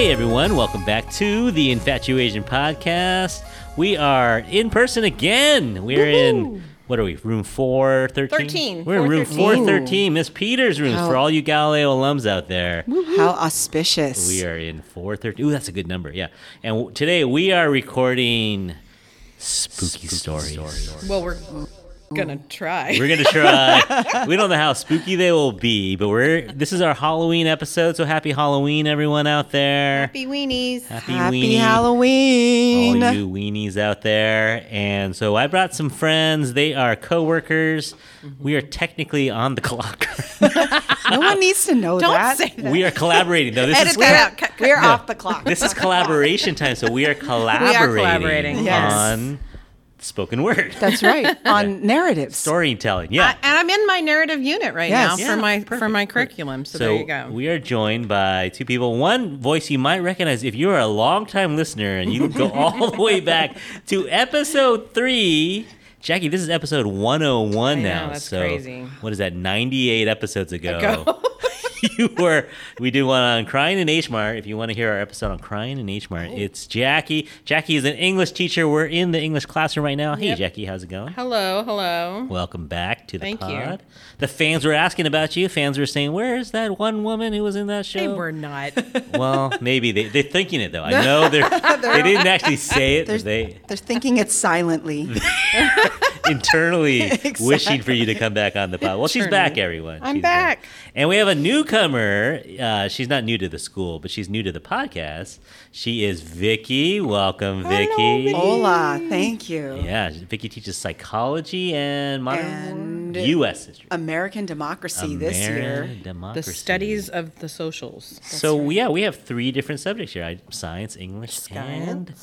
Hey everyone, welcome back to the Infatuasian podcast. We are in person again. We're in what are we? Room 413? 13, We're in room 413. 413, Miss Peters' rooms for all you Galileo alums out there. How auspicious. We are in 413. Ooh, that's a good number. Yeah. And w- today we are recording spooky, stories. Well, we're gonna try. We're gonna try. we don't know how spooky they will be, but we're. This is our Halloween episode, so happy Halloween, everyone out there. Happy weenies. Happy, Happy weenie. Halloween. All you weenies out there. And so I brought some friends. They are coworkers. Mm-hmm. We are technically on the clock. No one needs to know Don't that. say that. we are collaborating. though. this Edit is that out. Cut, cut, We're cut. off the clock. this is collaboration time. So we are collaborating, We are collaborating, yes. on spoken word. That's right. On narratives. Storytelling. Yeah. and I'm in my narrative unit right Yes. now Yeah, for my perfect, for my curriculum. So, So there you go. we are joined by two people. One voice you might recognize if you're a longtime listener and you go all the way back to episode three. Jackie, this is episode 101 I know, now. that's so crazy. what is that? 98 episodes ago. Ago. you were we did one on crying in H Mart. If you want to hear our episode on crying in H Mart, oh. it's Jackie. Jackie is an English teacher. We're in the English classroom right now. Hey Yep. Jackie, how's it going? hello, hello. Welcome back to the Thank you. pod. The fans were asking about you. Fans were saying, "Where's that one woman who was in that show?" They were not. Well, maybe they, they're thinking it though. I know they're, they didn't actually say it. but They They're thinking it silently. Internally wishing for you to come back on the pod. Well, she's back, everyone. I'm She's back. and we have a newcomer. Uh, she's not new to the school, but she's new to the podcast. She is Vicky. Welcome, Vicky. Hola. Thank you. Yeah, Vicky teaches psychology and modern And- U.S. history. American democracy this year. American the studies of the socials. So yeah, we have three different subjects here: science, English, and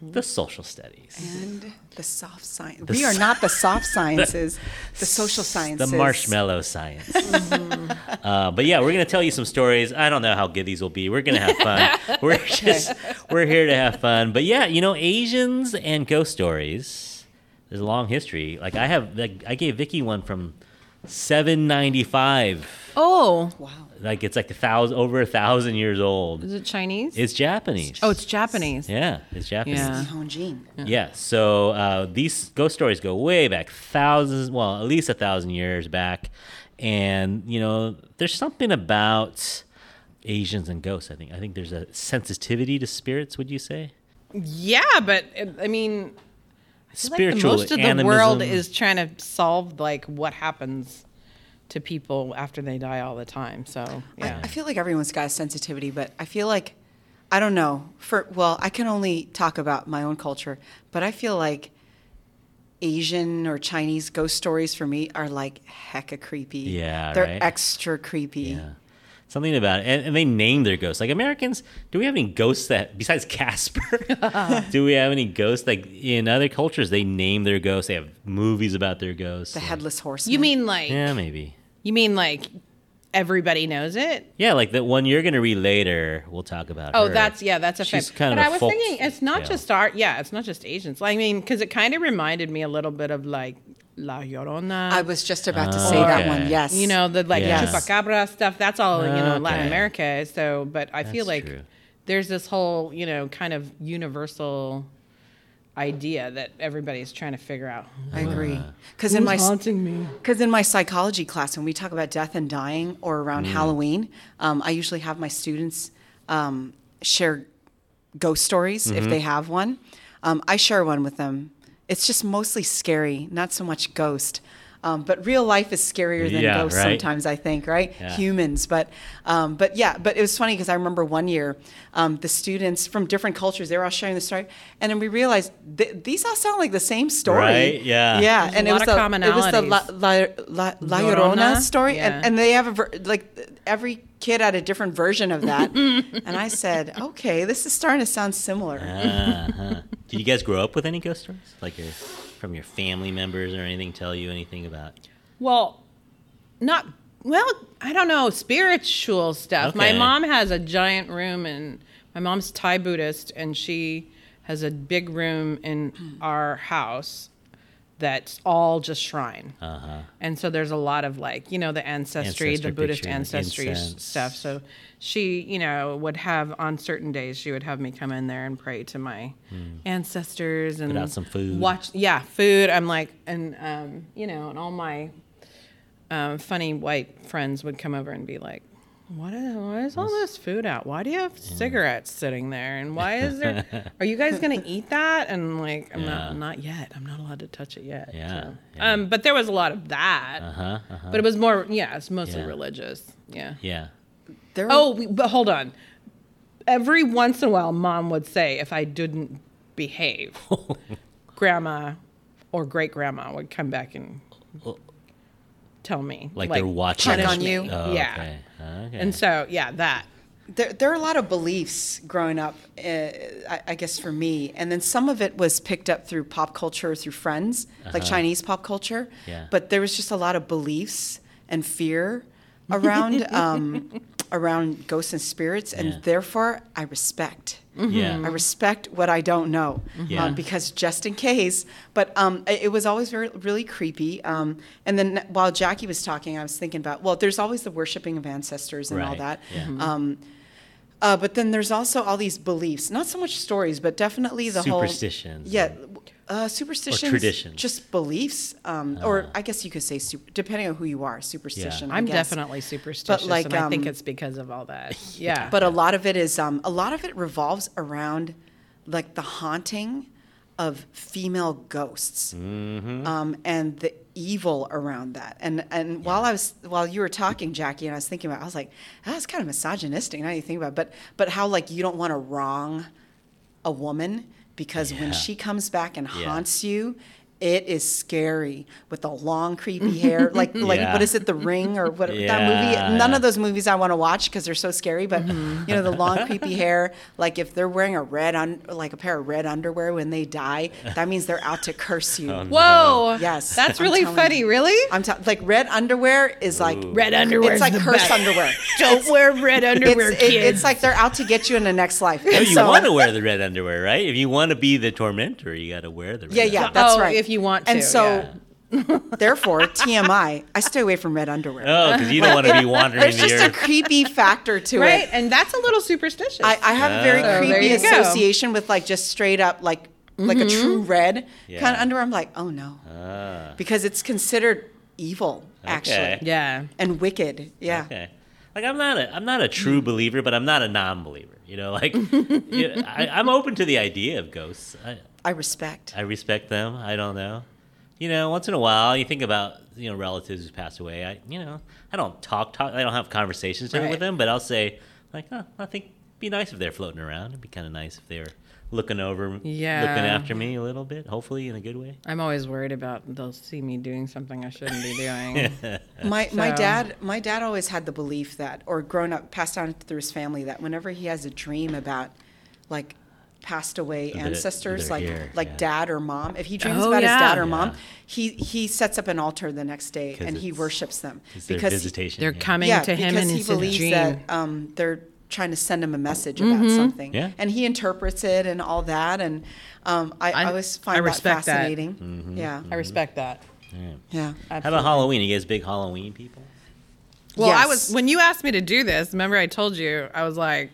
Science. the social studies. And the soft science. The we are not the soft sciences, the social sciences, The marshmallow science. uh, but yeah, we're gonna tell you some stories. I don't know how good these will be. We're gonna have fun. we're just we're here to have fun. But yeah, you know, Asians and ghost stories. There's a long history. Like I have, like I gave Vicky one from 795. Oh, Wow. Like it's like a thousand, over a thousand years old. is it Chinese? It's Japanese. oh, it's Japanese. yeah, it's Japanese. Yeah. Nihonjin. Yeah. So uh, these ghost stories go way back, thousands, well, at least a thousand years back, and you know, there's something about Asians and ghosts. I think. I think there's a sensitivity to spirits. Would you say? Yeah, but I mean, I feel like the Spiritual most of the world is trying to solve like what happens to people after they die all the time. So I, yeah, I feel like everyone's got a sensitivity, but I feel like I don't know. For well, I can only talk about my own culture, but I feel like Asian or Chinese ghost stories for me are like hecka creepy. Yeah, they're right? extra creepy. Yeah. Something about it. And, and they name their ghosts. Like Americans, do we have any ghosts that, besides Casper, do we have any ghosts? Like in other cultures, they name their ghosts. They have movies about their ghosts. The headless horseman. you mean like Yeah, maybe. You mean like everybody knows it? Yeah, like the one you're going to read later, we'll talk about. Oh, her. that's yeah, that's a She's fact. kind but of I a was folk thinking it's not tale. just art. Yeah, it's not just Asians. Like, I mean, because it kind of reminded me a little bit of like La Llorona. I was just about to Oh, say that one. Yes. you know the like Yes. chupacabra stuff. That's all you know in Latin America. So, but I feel like true. there's this whole you know kind of universal idea that everybody's trying to figure out. I agree. Because in my haunting me? Because in my psychology class, when we talk about death and dying or around Halloween, um, I usually have my students um, share ghost stories if they have one. Um, I share one with them. It's just mostly scary, not so much ghost. Um, but real life is scarier than Yeah, ghosts right. sometimes, I think, right? Yeah. Humans. But, um, but yeah, but it was funny because I remember one year um, the students from different cultures, they were all sharing the story. And then we realized th- these all sound like the same story. Right, yeah. Yeah. There's and a it lot was of the, it was the La. La, La, La Llorona? Llorona story, Yeah. and, and they have a ver- like every kid had a different version of that. and I said, okay, this is starting to sound similar. Uh-huh. Did you guys grow up with any ghost stories? Like your, from your family members or anything tell you anything about? Well, not well. I don't know spiritual stuff. My mom has a giant room, and my mom's Thai Buddhist, and she has a big room in our house that's all just shrine. Uh huh. And so there's a lot of like, you know, the ancestry, Ancestor the Buddhist ancestry incense. stuff. So she, you know, would have on certain days, she would have me come in there and pray to my ancestors and Hmm. out some food. Watch, yeah, food. I'm like, and, um, you know, and all my um, funny white friends would come over and be like, what is, why is all this food out? Why do you have cigarettes sitting there? And why is there? Are you guys gonna eat that? And like, I'm Yeah. not, not yet. I'm not allowed to touch it yet. Yeah, so. yeah. Um, but there was a lot of that. Uh huh. Uh huh. But it was more, yeah, it's mostly Yeah. religious. Yeah. Yeah. There Oh, we- but hold on. Every once in a while, mom would say if I didn't behave, grandma or great grandma would come back and tell me. Like, they're watching. On you? Oh, yeah. Okay. Okay. And so, yeah, that. there, there are a lot of beliefs growing up, uh, I, I guess for me, and then some of it was picked up through pop culture, through friends, like Chinese pop culture. Yeah. But there was just a lot of beliefs and fear around um, around ghosts and spirits, and Yeah. therefore I respect. Yeah. I respect what I don't know Yeah. um, because just in case. But um, it, it was always very really creepy. Um, and then while Jackie was talking, I was thinking about well, there's always the worshiping of ancestors and all that. Yeah. Um, uh, but then there's also all these beliefs, not so much stories, but definitely the Superstitions. whole yeah, uh, superstitions, traditions. just beliefs, um, or I guess you could say, super, depending on who you are, superstition. I I'm guess. definitely superstitious, like, and I think um, it's because of all that. Yeah. But a lot of it is, um, a lot of it revolves around like the haunting of female ghosts Mm-hmm. um, and the evil around that. And and while I was while you were talking, Jackie, and I was thinking about, I was like, that's kind of misogynistic. Now you think about, it. but but how like you don't want to wrong a woman because Yeah. when she comes back and Yeah. haunts you. It is scary with the long, creepy hair. Like, like Yeah. what is it, The Ring or what? Yeah, that movie. None yeah. of those movies I want to watch because they're so scary. But mm-hmm. you know, the long, creepy hair. Like if they're wearing a red, un- like a pair of red underwear when they die, that means they're out to curse you. Oh, no. Whoa. Yes, That's I'm really funny. you. Really? I'm t- like red underwear is like Ooh. Red underwear. It's like cursed underwear. Don't wear red underwear, It's, it- kids. it's like they're out to get you in the next life. No, you so- want to wear the red underwear, right? If you want to be the tormentor, you got to wear the red Yeah, yeah, underwear. that's Oh, right. If you want to. And so, yeah. therefore, TMI, I stay away from red underwear. Oh, because you don't want to be wandering There's the just a creepy factor to right, it. and that's a little superstitious. I, I have a very Oh. So creepy you go. association with like just straight up like like a true red kind of underwear. I'm like, oh no, Ah, because it's considered evil actually Okay. yeah. and wicked. Yeah. okay. Like I'm not a I'm not a true believer, but I'm not a non-believer. You know, like you know, I, I'm open to the idea of ghosts. I, I respect. I respect them. I don't know. You know, once in a while, you think about you know relatives who passed away. I you know I don't talk talk. I don't have conversations Right. with them, but I'll say like, oh, I think it'd be nice if they're floating around. It'd be kind of nice if they were looking over, Yeah. looking after me a little bit. Hopefully, in a good way. I'm always worried about they'll see me doing something I shouldn't be doing. My my dad my dad always had the belief that, or grown up, passed down through his family that whenever he has a dream about like passed away They're- ancestors, they're like here, like yeah. dad or mom, if he dreams Oh, about his dad yeah. or mom, Yeah. he he sets up an altar the next day and he worships them It's their because visitation. They're yeah. coming yeah, to him because in he believes dream. that um, they're trying to send him a message about something, Yeah. and he interprets it and all that, and um, I, I, I- always I find that respect that. fascinating. Mm-hmm. Yeah, I respect that. Yeah. yeah. How about Halloween? You guys big Halloween people? Well, I was when you asked me to do this. Remember, I told you I was like,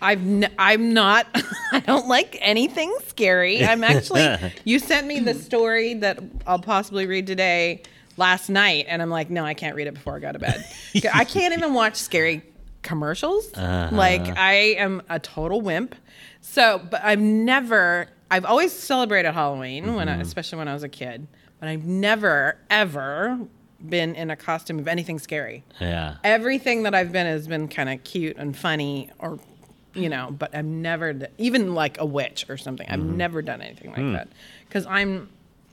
I've n- I'm not. I don't like anything scary. I'm actually. you sent me the story that I'll possibly read today last night, and I'm like, no, I can't read it before I go to bed. I can't even watch scary commercials. Uh-huh. Like I am a total wimp. So, but I've never. I've always celebrated Halloween when, I, especially when I was a kid, but I've never ever been in a costume of anything scary Yeah. everything that I've been has been kind of cute and funny, or you know, but I've never d- even like a witch or something. I've Mm-hmm. never done anything like that because I'm.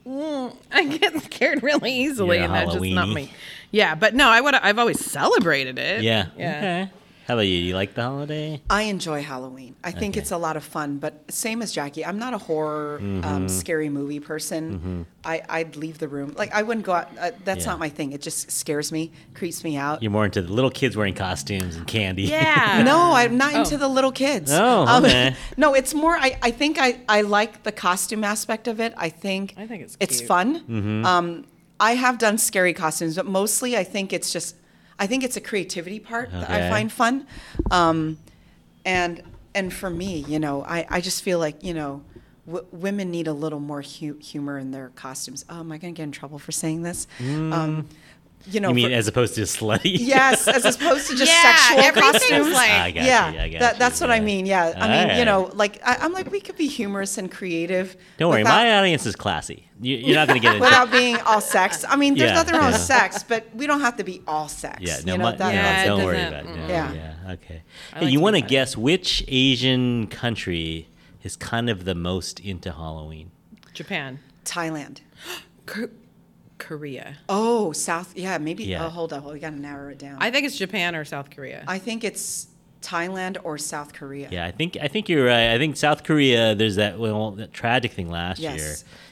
mm, I get scared really easily, You're and that's just not me. Yeah, but no, I would. I've always celebrated it. Yeah. yeah. Okay. How about you? You like the holiday? I enjoy Halloween. I think Okay. it's a lot of fun, but same as Jackie, I'm not a horror, Mm-hmm. um, scary movie person. I, I'd leave the room. Like, I wouldn't go out. Uh, that's Yeah. not my thing. It just scares me, creeps me out. You're more into the little kids wearing costumes and candy. Yeah. No, I'm not Oh. into the little kids. Oh, Um, okay. no, it's more. I, I think I, I like the costume aspect of it. I think I think it's it's cute. fun. Mm-hmm. Um, I have done scary costumes, but mostly I think it's just I think it's a creativity part that I find fun. Um, and and for me, you know, I, I just feel like you know. W- women need a little more hu- humor in their costumes. Oh, am I going to get in trouble for saying this? Um, you know. You mean for- as opposed to slutty? yes, as opposed to just Yeah, sexual costumes. like- I got yeah, you. I got that, you, that's what I mean. Yeah, I mean, you know, like I, I'm like we could be humorous and creative. Don't worry, my audience is classy. You, you're not going to get into without being all sex. I mean, there's Yeah, nothing wrong with sex, but we don't have to be all sex. Yeah, you no, know, my, that- yeah, Yeah, don't worry about it. No, Yeah. yeah. Okay. I Hey, like you want to guess which Asian country is kind of the most into Halloween? Japan. Thailand. Ko- Korea. Oh, South. Yeah, maybe. Yeah. Oh, hold on. We got to narrow it down. I think it's Japan or South Korea. I think it's Thailand or South Korea. Yeah, I think I think you're right. I think South Korea. There's that well that tragic thing last Yes.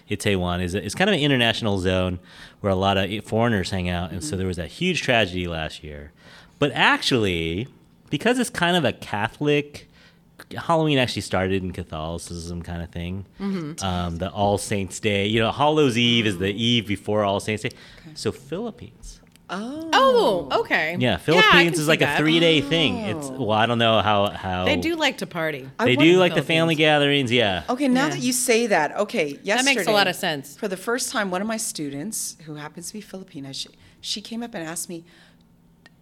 year. Itaewon is it's kind of an international zone where a lot of foreigners hang out, and Mm-hmm. so there was that huge tragedy last year. But actually, because it's kind of a Catholic. Halloween actually started in Catholicism, kind of thing. Mm-hmm. Um, the All Saints Day, you know, Hallows Eve is the eve before All Saints Day. So Philippines, Oh. oh, okay. yeah, Philippines can is see like a that. three day thing. It's well, I don't know how how They do like to party. I they do like the family gatherings, yeah. Okay, now Yeah. that you say that, okay, yesterday That makes a lot of sense. For the first time, one of my students, who happens to be Filipina, she, she came up and asked me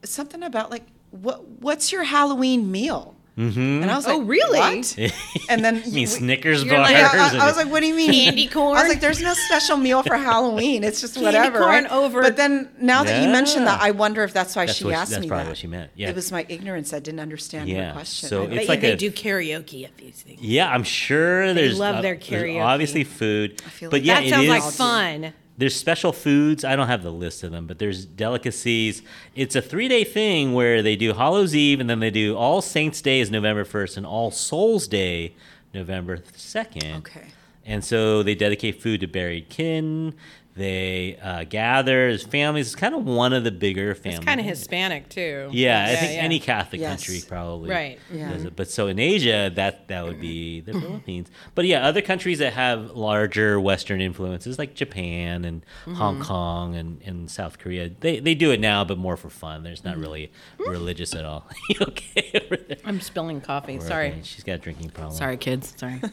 something about like, what what's your Halloween meal? Mm-hmm. And I was like, Oh, really? "What?" And then you mean we- Snickers bars? like- I, I was like, "What do you mean Candy corn? I was like, "There's no special meal for Halloween. It's just Candy whatever." corn right? over- But then now that you mentioned that, I wonder if that's why That's she what she- asked that's me probably that. what she meant, yeah. It was my ignorance. I didn't understand Yeah, her question. so I- it's like they a- do karaoke at these things. yeah, I'm sure there's love their karaoke. obviously food, I feel but like yeah, that it sounds like fun. There's special foods. I don't have the list of them, but there's delicacies. It's a three day thing where they do Hallows Eve and then they do All Saints Day is November 1st and All Souls Day November 2nd. Okay. And so they dedicate food to buried kin. They uh, gather as families. It's kind of one of the bigger families. It's kind of Hispanic too. Yeah, I think yeah. any Catholic Yes. country probably Right. Yeah. does it. But so in Asia, that that would be the Philippines. But yeah, other countries that have larger Western influences, like Japan and Mm-hmm. Hong Kong and, and South Korea, they, they do it now, but more for fun. There's not really religious at all. You okay? I'm spilling coffee. Okay, Sorry. she's got a drinking problem. Sorry, kids. Sorry.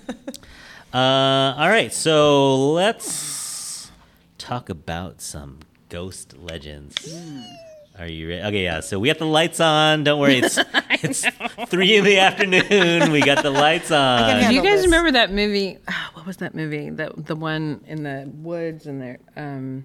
Uh, all right, so let's talk about some ghost legends. Are you ready? Okay, yeah. So we got the lights on. Don't worry, it's it's three in the afternoon. We got the lights on. Do you guys this. remember that movie? ah, What was that movie? The the one in the woods and the um,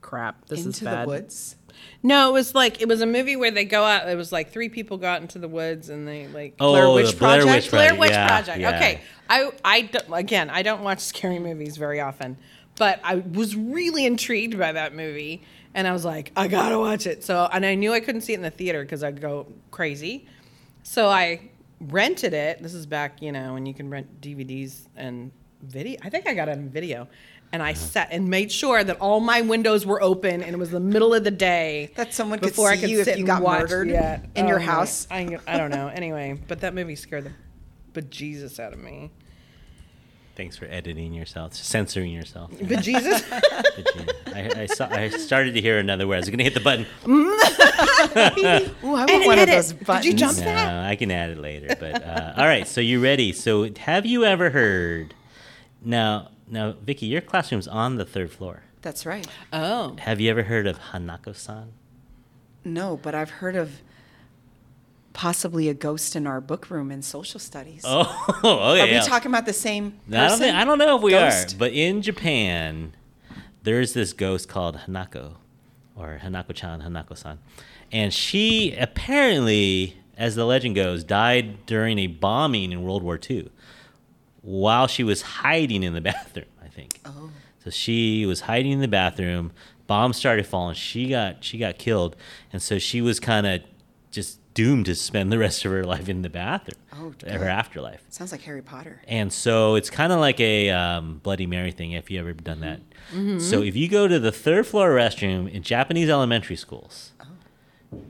crap. This is Into bad. the woods. No, it was like it was a movie where they go out. It was like three people go out into the woods and they like oh, Blair Witch the Blair Project? Witch Blair Project. Witch yeah, Project. yeah. Okay, I I again I don't watch scary movies very often, but I was really intrigued by that movie, and I was like, I gotta watch it. So and I knew I couldn't see it in the theater because I'd go crazy, so I rented it. This is back, you know, when you can rent DVDs and video. I think I got it on video. And I sat and made sure that all my windows were open, and it was the middle of the day. That someone could before I see could you if you and got watch- murdered yeah. in your oh house. I, I don't know. Anyway, but that movie scared the bejesus out of me. Thanks for editing yourself, censoring yourself. Bejesus? I, I, saw, I started to hear another word. I was going to hit the button. Ooh, I want one of edit. those Did you buttons. jump No, that? I can add it later. But uh, all right, so you ready? So have you ever heard? Now, now, Vicky, your classroom's on the third floor. That's right. oh. Have you ever heard of Hanako-san? No, but I've heard of possibly a ghost in our book room in social studies. Oh, okay. Oh, are we yeah. talking about the same person? I don't, think, I don't know if we Ghost? are, but in Japan, there's this ghost called Hanako, or Hanako-chan, Hanako-san, and she apparently, as the legend goes, died during a bombing in World War II, while she was hiding in the bathroom. I think. Oh. So she was hiding in the bathroom. Bombs started falling. She got she got killed, and so she was kind of just doomed to spend the rest of her life in the bathroom, Oh, her afterlife. Sounds like Harry Potter. And so it's kind of like a um, Bloody Mary thing, if you ever done that. So if you go to the third floor restroom in Japanese elementary schools,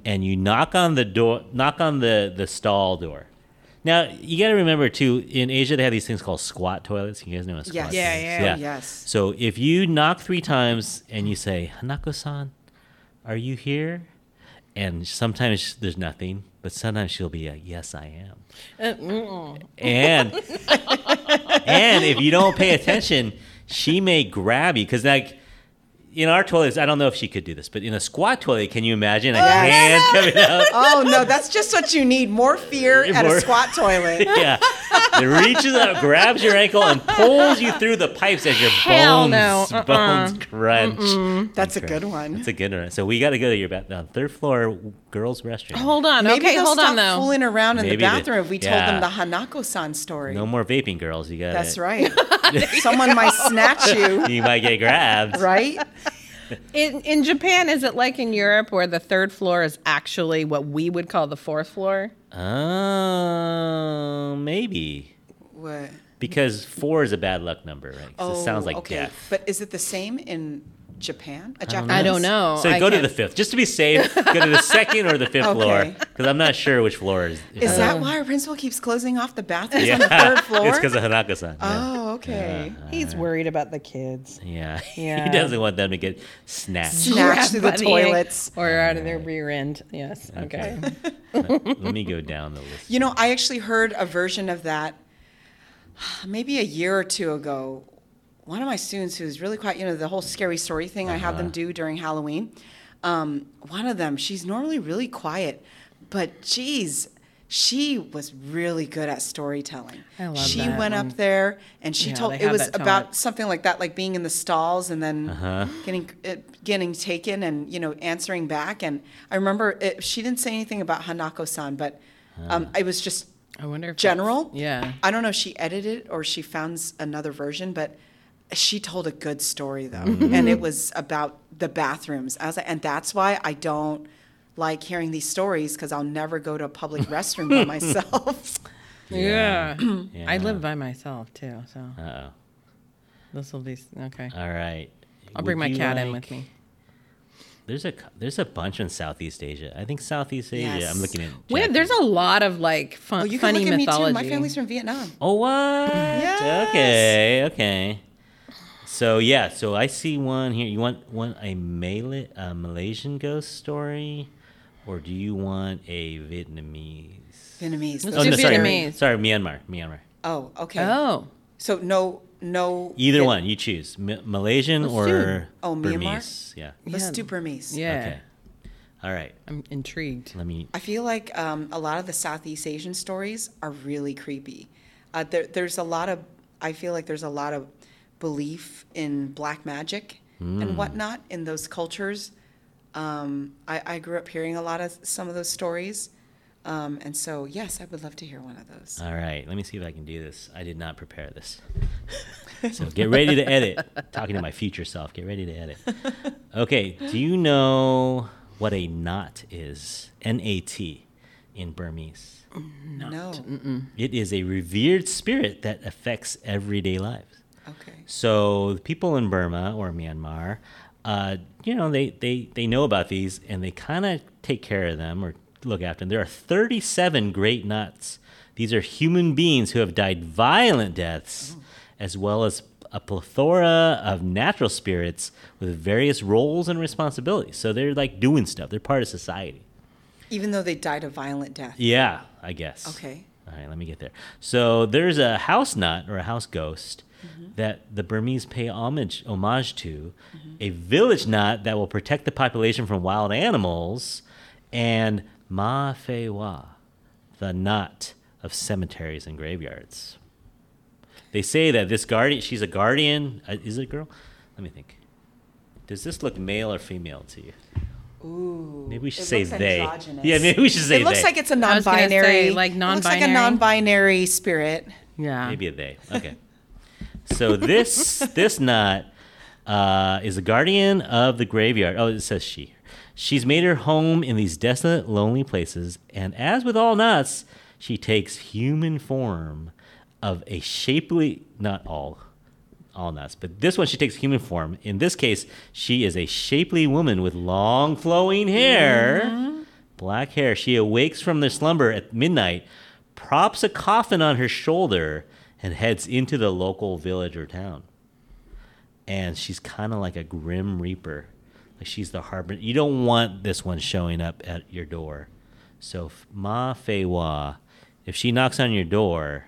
and you knock on the door, knock on the the stall door. Now you got to remember too. In Asia, they have these things called squat toilets. You guys know what squat Yes. Yeah, yeah. Oh, yes. So if you knock three times and you say, Hanako-san, are you here? And sometimes there's nothing, but sometimes she'll be a, yes, I am. Uh. And and if you don't pay attention, she may grab you because like in our toilets, I don't know if she could do this, but in a squat toilet, can you imagine a hand coming out? Oh no, that's just what you need. More fear at More- a squat toilet. Yeah, it reaches out, grabs your ankle, and pulls you through the pipes as your Hell bones no. Uh-uh. bones crunch. That's a good one. It's a good one. So we got to go to your bath- uh, third floor girls' restroom. Hold on. Maybe okay, they'll hold stop on though. fooling around in Maybe the they- bathroom if we told them the Hanako-san story. No more vaping, girls. You got That's right. Someone might snatch you, You might get grabbed. right? In in Japan, is it like in Europe where the third floor is actually what we would call the fourth floor? Oh, maybe What? because four is a bad luck number, right? 'Cause it sounds like Oh, okay. death. But is it the same in Japan? A Japanese? I don't know. So I go to can't- the fifth, just to be safe. go to the second or the fifth floor, because I'm not sure which floor is. Is that why our principal keeps closing off the bathrooms yeah, on the third floor? it's because of Hanako-san. yeah. oh, okay. He's uh, worried about the kids. Yeah, Yeah. he doesn't want them to get snatched. Snatched through the toilets. or out of their rear end. Yes. Okay. Let me go down the list. You know, I actually heard a version of that maybe a year or two ago. One of my students who's really quite, you know, the whole scary story thing I have them do during Halloween. Um, one of them, she's normally really quiet, but geez, she was really good at storytelling. I love she that went up there and she Yeah, told it was about something like that, like being in the stalls and then Uh-huh. getting uh, getting taken and you know answering back. And I remember it, she didn't say anything about Hanako-san, but um, it was just I wonder general. Yeah. I don't know if she edited it or she found another version, but she told a good story though, Mm-hmm. and it was about the bathrooms. I was like, and that's why I don't like hearing these stories because I'll never go to a public restroom by myself. Yeah. I live by myself too, so Uh-oh. this will be okay. All right. I'll bring my you cat in with me. There's a there's a bunch in Southeast Asia. I think Southeast Asia. Yes. I'm looking at. Wait, Japan. there's a lot of like fun, Oh, you can funny look at me mythology. too. My family's from Vietnam. Oh what? Yes. Okay, okay. So yeah, so I see one here. You want want a Malay, a Malaysian ghost story, or do you want a Vietnamese? Vietnamese. Let's Oh do no, sorry, Vietnamese. sorry, Myanmar, Myanmar. Oh, okay. Oh, So no, no. Either Viet- one, you choose M- Malaysian Let's or do- Oh, Myanmar? Burmese. Yeah. Let's Yeah. do Burmese. yeah. Okay. All right. I'm intrigued. Let me. I feel like um, a lot of the Southeast Asian stories are really creepy. Uh, there, there's a lot of, I feel like there's a lot of belief in black magic and whatnot in those cultures. Um, I, I grew up hearing a lot of some of those stories. Um, and so, yes, I would love to hear one of those. All right. Let me see if I can do this. I did not prepare this. so get ready to edit. Talking to my future self. Get ready to edit. Okay. Do you know what a nat is? N A T in Burmese. No. It is a revered spirit that affects everyday lives. Okay. So the people in Burma or Myanmar, uh, you know, they, they, they know about these and they kind of take care of them or look after them. There are 37 great nats. These are human beings who have died violent deaths, as well as a plethora of natural spirits with various roles and responsibilities. So they're like doing stuff. They're part of society. Even though they died a violent death. Yeah, I guess. Okay. All right, let me get there. So there's a house nat or a house ghost that the Burmese pay homage homage to, a village nat that will protect the population from wild animals, and Mah Phae Wah, the nat of cemeteries and graveyards. They say that this guardian, she's a guardian. Uh, is it a girl? Let me think. Does this look male or female to you? Ooh. Maybe we should it say looks they. androgynous. Yeah, maybe we should say It looks they. like it's a I was gonna non-binary. say, like, It looks like a non-binary. non-binary spirit. Yeah. Maybe a they. Okay. So this this nat uh, is a guardian of the graveyard. Oh, it says she. She's made her home in these desolate, lonely places, and as with all nats, she takes human form of a shapely, not all, all nats, but this one she takes human form. In this case, she is a shapely woman with long flowing hair, black hair. She awakes from the slumber at midnight, props a coffin on her shoulder, and heads into the local village or town. And she's kind of like a grim reaper. Like she's the harbor. You don't want this one showing up at your door. So Mah Phae Wah, if she knocks on your door,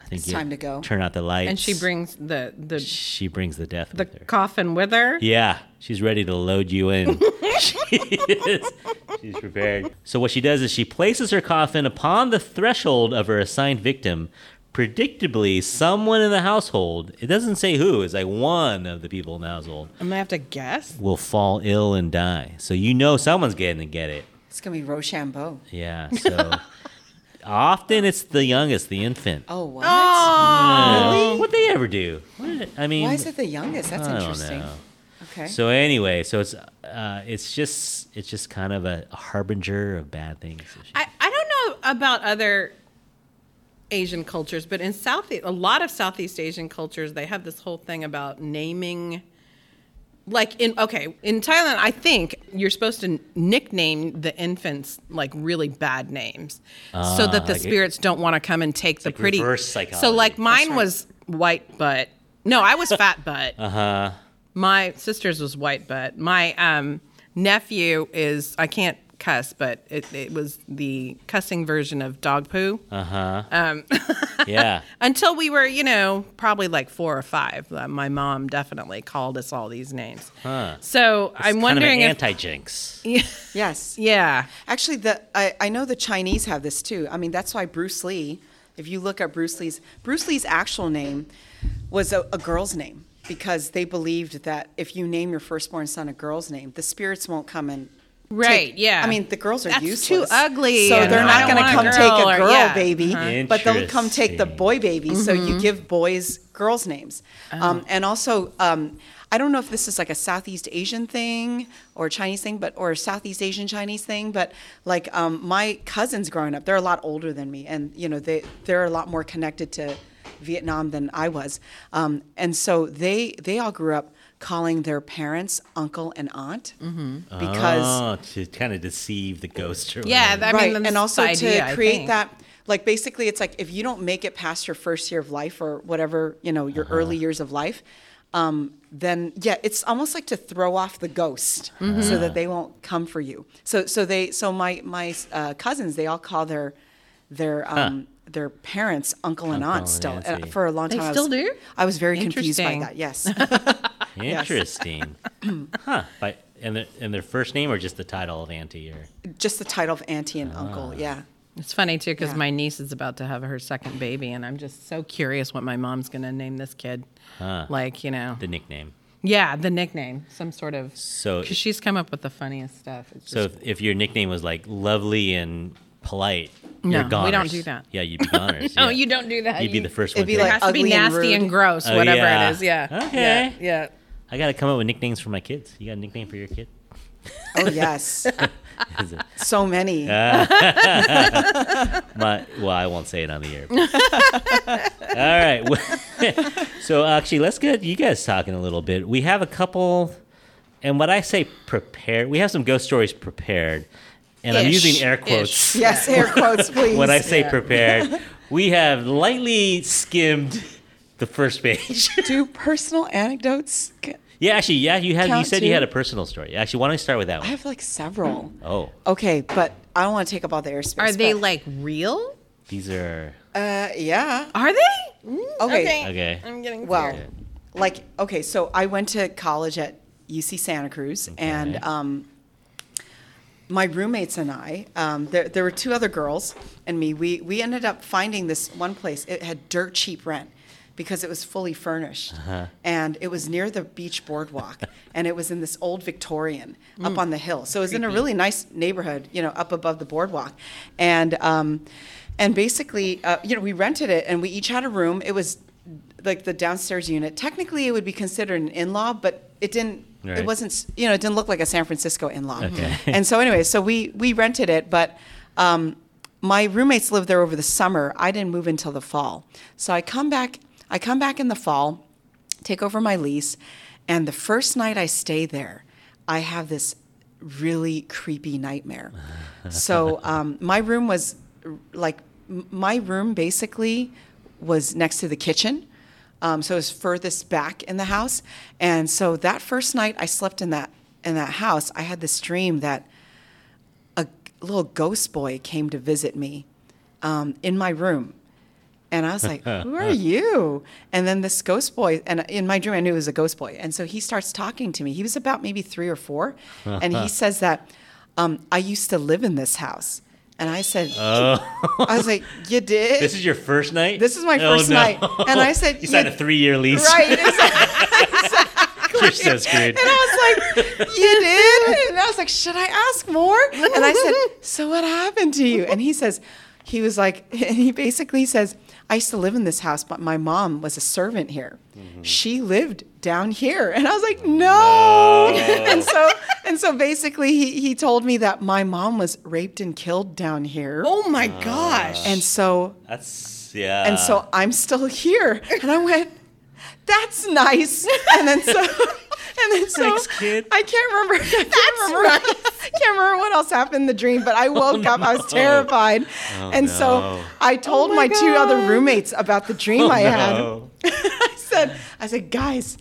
I think It's you time to go. Turn out the lights. And she brings the the She brings the death the with her. coffin with her. Yeah, she's ready to load you in. she is. She's prepared. So what she does is she places her coffin upon the threshold of her assigned victim. Predictably, someone in the household, it doesn't say who, it's like one of the people in the household, I'm gonna have to guess. will fall ill and die. So you know someone's getting to get it. It's gonna be Rochambeau. Yeah, so often it's the youngest, the infant. Oh, what? Uh, What'd they ever do? What I mean, Why is it the youngest? That's I don't interesting. know. Okay. So anyway, so it's uh, it's just it's just kind of a, harbinger of bad things. I, I don't know about other Asian cultures, but in South a lot of Southeast Asian cultures, they have this whole thing about naming. Like in okay in Thailand, I think you're supposed to nickname the infants like really bad names, so that the like it- spirits don't want to come and take the like pretty. reverse So like mine right. was white butt. No, I was fat butt. Uh huh. My sister's was white butt. My um, nephew is I can't cuss, but it, it was the cussing version of dog poo. Uh huh. Um, yeah. until we were, you know, probably like four or five. Uh, my mom definitely called us all these names. Huh. So I'm kind wondering of an if, anti jinx. yes. yeah, Actually, the I, I know the Chinese have this too. I mean, that's why Bruce Lee. If you look at Bruce Lee's Bruce Lee's actual name was a, a girl's name because they believed that if you name your firstborn son a girl's name, the spirits won't come and right, take- yeah. I mean, the girls are That's useless. too ugly, So and they're I not going to want come a take girl a or- girl yeah. baby, Uh-huh. but they'll come take the boy baby. So Mm-hmm. you give boys girls' names. Oh. Um, and also, um, I don't know if this is like a Southeast Asian thing or Chinese thing, but or a Southeast Asian Chinese thing. But like um, my cousins growing up, they're a lot older than me, and you know they they're a lot more connected to Vietnam than I was. Um, and so they they all grew up calling their parents uncle and aunt because oh, to kind of deceive the ghost or yeah. whatever. I mean, right and also idea, to create that like basically it's like if you don't make it past your first year of life or whatever you know your early years of life um, then yeah it's almost like to throw off the ghost so that they won't come for you so so they so my my uh, cousins they all call their their um, their parents uncle and aunt and still auntie. Uh, for a long They time I still was, do? I was very confused by that yes Interesting. huh. By, and, their, and their first name or just the title of auntie or just the title of auntie and Ah. uncle yeah It's funny too because Yeah. my niece is about to have her second baby, and I'm just so curious what my mom's gonna name this kid. Huh. Like you know, the nickname. yeah, the nickname, some sort of. So- because she's come up with the funniest stuff. It's So just, if, if your nickname was like lovely and polite, No, you're gone. we don't do that. Yeah, you'd be goners. no, yeah. you don't do that. You'd be the first It'd one. be to- It like has to be ugly and nasty and gross, Oh, whatever yeah. it is. Yeah. Okay. Yeah. Yeah. I got to come up with nicknames for my kids. You got a nickname for your kid? oh yes so many uh, My, well, I won't say it on the air. All right. so actually, let's get you guys talking a little bit. We have a couple, and what I say prepared, we have some ghost stories prepared, and I'm using air Ish. quotes. yes air quotes please When I say Yeah. prepared, we have lightly skimmed the first page. do personal anecdotes yeah, actually, yeah, you had you Count said you two? had a personal story. Actually, why don't we start with that I one? have like several. Oh, Okay, but I don't want to take up all the airspace. Are they but- like real? these are Uh, yeah. Are they? Mm, Okay. Okay. I'm getting Well, scared. like okay, so I went to college at UC Santa Cruz, and um, my roommates and I, um, there, there were two other girls and me. We we ended up finding this one place. It had dirt cheap rent because it was fully furnished, and it was near the beach boardwalk, and it was in this old Victorian up on the hill. So it was in a really nice neighborhood, you know, up above the boardwalk, and um, and basically, uh, you know, we rented it, and we each had a room. It was like the downstairs unit. Technically, it would be considered an in-law, but it didn't Right. it wasn't you know it didn't look like a San Francisco in-law. Okay. And so anyway, so we we rented it, but um, my roommates lived there over the summer. I didn't move until the fall. So I come back. I come back in the fall, take over my lease, and the first night I stay there, I have this really creepy nightmare. so um, my room was like my room basically was next to the kitchen. Um, so it was furthest back in the house. And so that first night I slept in that in that house, I had this dream that a little ghost boy came to visit me um, in my room. And I was like, "Who are you?" And then this ghost boy, and in my dream, I knew it was a ghost boy. And so he starts talking to me. He was about maybe three or four, and he says that um, I used to live in this house. And I said, Oh, "I was like, you did?" this is your first night. This is my Oh, first no. night. And I said, you signed a three-year lease. right. exactly. You're so screwed. And I was like, You did? And I was like, Should I ask more? And I said, So what happened to you? And he says, He was like, and he basically says, I used to live in this house, but my mom was a servant here. She lived down here. And I was like, oh, No. And so and so basically he, he told me that my mom was raped and killed down here. Oh my gosh. And so That's yeah. and so I'm still here. And I went, that's nice. And then so, and then so, Thanks, kid. I can't remember. I can't remember, I can't remember what else happened in the dream, but I oh, woke up. I was terrified. Oh, and no. so I told Oh my my, two other roommates about the dream Oh, I had. no. I said, I said, guys,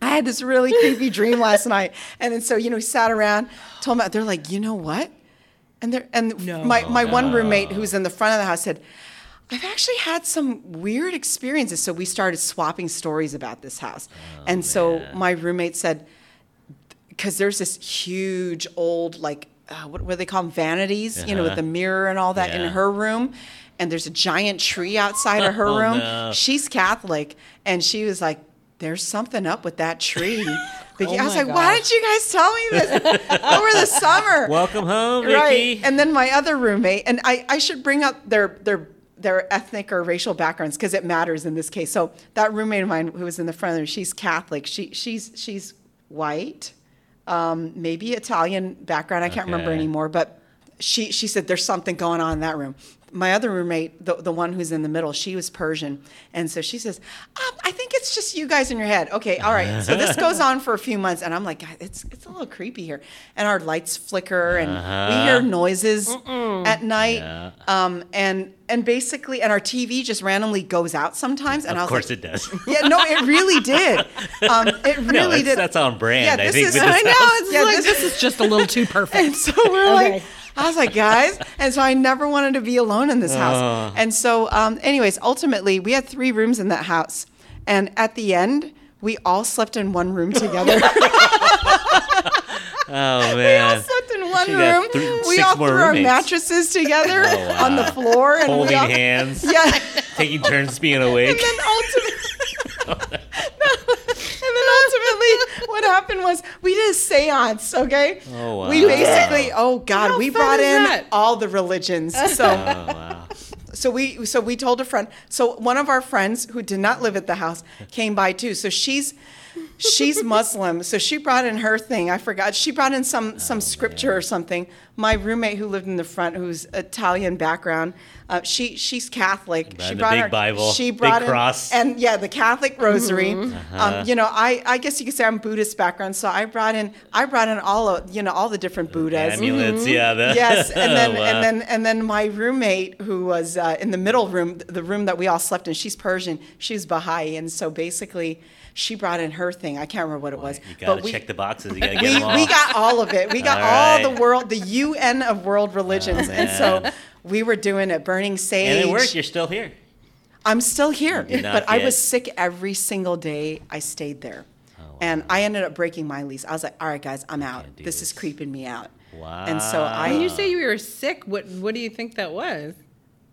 I had this really creepy dream last night. And then so, you know, we sat around, told them, they're like, you know what? And they're, and No. my, my one oh, roommate who's in the front of the house said, I've actually had some weird experiences. So we started swapping stories about this house. and so man. my roommate said, because there's this huge old, like, uh, what, what do they call them? Vanities, you know, with Uh-huh. the mirror and all that Yeah. in her room. And there's a giant tree outside of her Oh, room. no. She's Catholic. And she was like, there's something up with that tree. But Oh I was my like, why gosh. didn't you guys tell me this over the summer? Welcome home, Ricky. Right. And then my other roommate, and I, I should bring up their their their ethnic or racial backgrounds because it matters in this case. So that roommate of mine who was in the front of there, she's Catholic. She she's she's white, um, maybe Italian background. I can't remember anymore, but she she said there's something going on in that room. My other roommate, the, the one who's in the middle, she was Persian, and so she says, um, "I think it's just you guys in your head." Okay, all right. So this goes on for a few months, and I'm like, "God, "It's it's a little creepy here," and our lights flicker, and we Uh-huh. hear noises at night, Yeah. um, and and basically, and our TV just randomly goes out sometimes, and I Of was course like, it does. "Yeah, no, it really did. Um, it no, really that's, did." that's on brand. Yeah, I this think. is- I this know, it's Yeah, like this- this is just a little too perfect. And so we're Okay. like, I was like, guys, and so I never wanted to be alone in this Uh. house. And so, um, anyways, ultimately, we had three rooms in that house, and at the end, we all slept in one room together. Oh man. we all slept in one got room. three- we all threw our mattresses together Oh, wow. on the floor, and we Holding all, hands, Yeah. taking turns being awake. And then ultimately, then ultimately, what happened was we did a séance. Okay. Oh, wow. We wow. basically, oh God, How we brought in that? all the religions. Oh, so. oh wow. So we so we told a friend. So one of our friends who did not live at the house came by too. So she's she's Muslim. So she brought in her thing. I forgot. She brought in some some oh, scripture or something. My roommate who lived in the front, who's Italian background, uh, she she's Catholic. Brought she in the brought big her Bible, She big brought in, cross. and yeah, the Catholic rosary. Uh-huh. Um, you know, I I guess you could say I'm Buddhist background. So I brought in I brought in all of you know all the different Buddhas. Amulets, yeah. The, yes, and then Oh, wow. and then and then my roommate who was uh, in the middle room, the room that we all slept in. She's Persian. She's Baha'i, and so basically she brought in her thing. I can't remember what it was, You gotta but we. check the boxes. You gotta get we, them all. we got all of it. We got All all, right. Oh, the world, the UN of world religions, and so man. We were doing it, burning sage. and it worked. You're still here. I'm still here, did not but I was sick every single day I stayed there. Oh, And I ended up breaking my lease. I was like, all right, guys, I'm out. Can't This is creeping me out. Wow. And so I- When you say you were sick, what what do you think that was?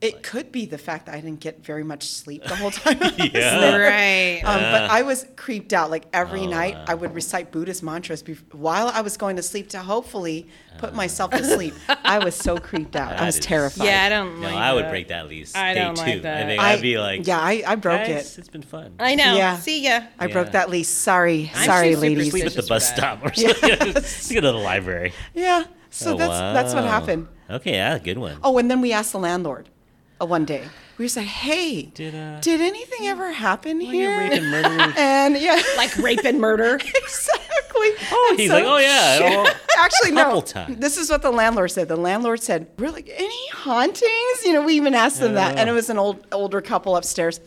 It could be the fact that I didn't get very much sleep the whole time. Yeah. Right. Um, but I was creeped out. Like every Oh, night, wow. I would recite Buddhist mantras bef- while I was going to sleep to hopefully put myself to sleep. I was so creeped out. I was is- terrified. yeah, I don't No, like I would that. break that lease. least I day don't two. like I that. think I, I'd be like, yeah, I, I broke guys, it. It's been fun. I know. Yeah. See ya. I Yeah. broke that lease. Sorry, I'm sorry, too super ladies. Sleep at the bus stop or something. Let's go to the library. Yeah. So Oh, that's that's what happened. Okay, yeah, good one. Oh, and then we asked the landlord uh, one day. We said, "Hey, Did, uh, did anything ever happen you're here?" raping murderers. And yeah, Like rape and murder. exactly. Oh, he's like, oh yeah. oh, Actually, no. Times. This is what the landlord said. The landlord said, "Really, any hauntings?" You know, we even asked them that, and it was an old older couple upstairs,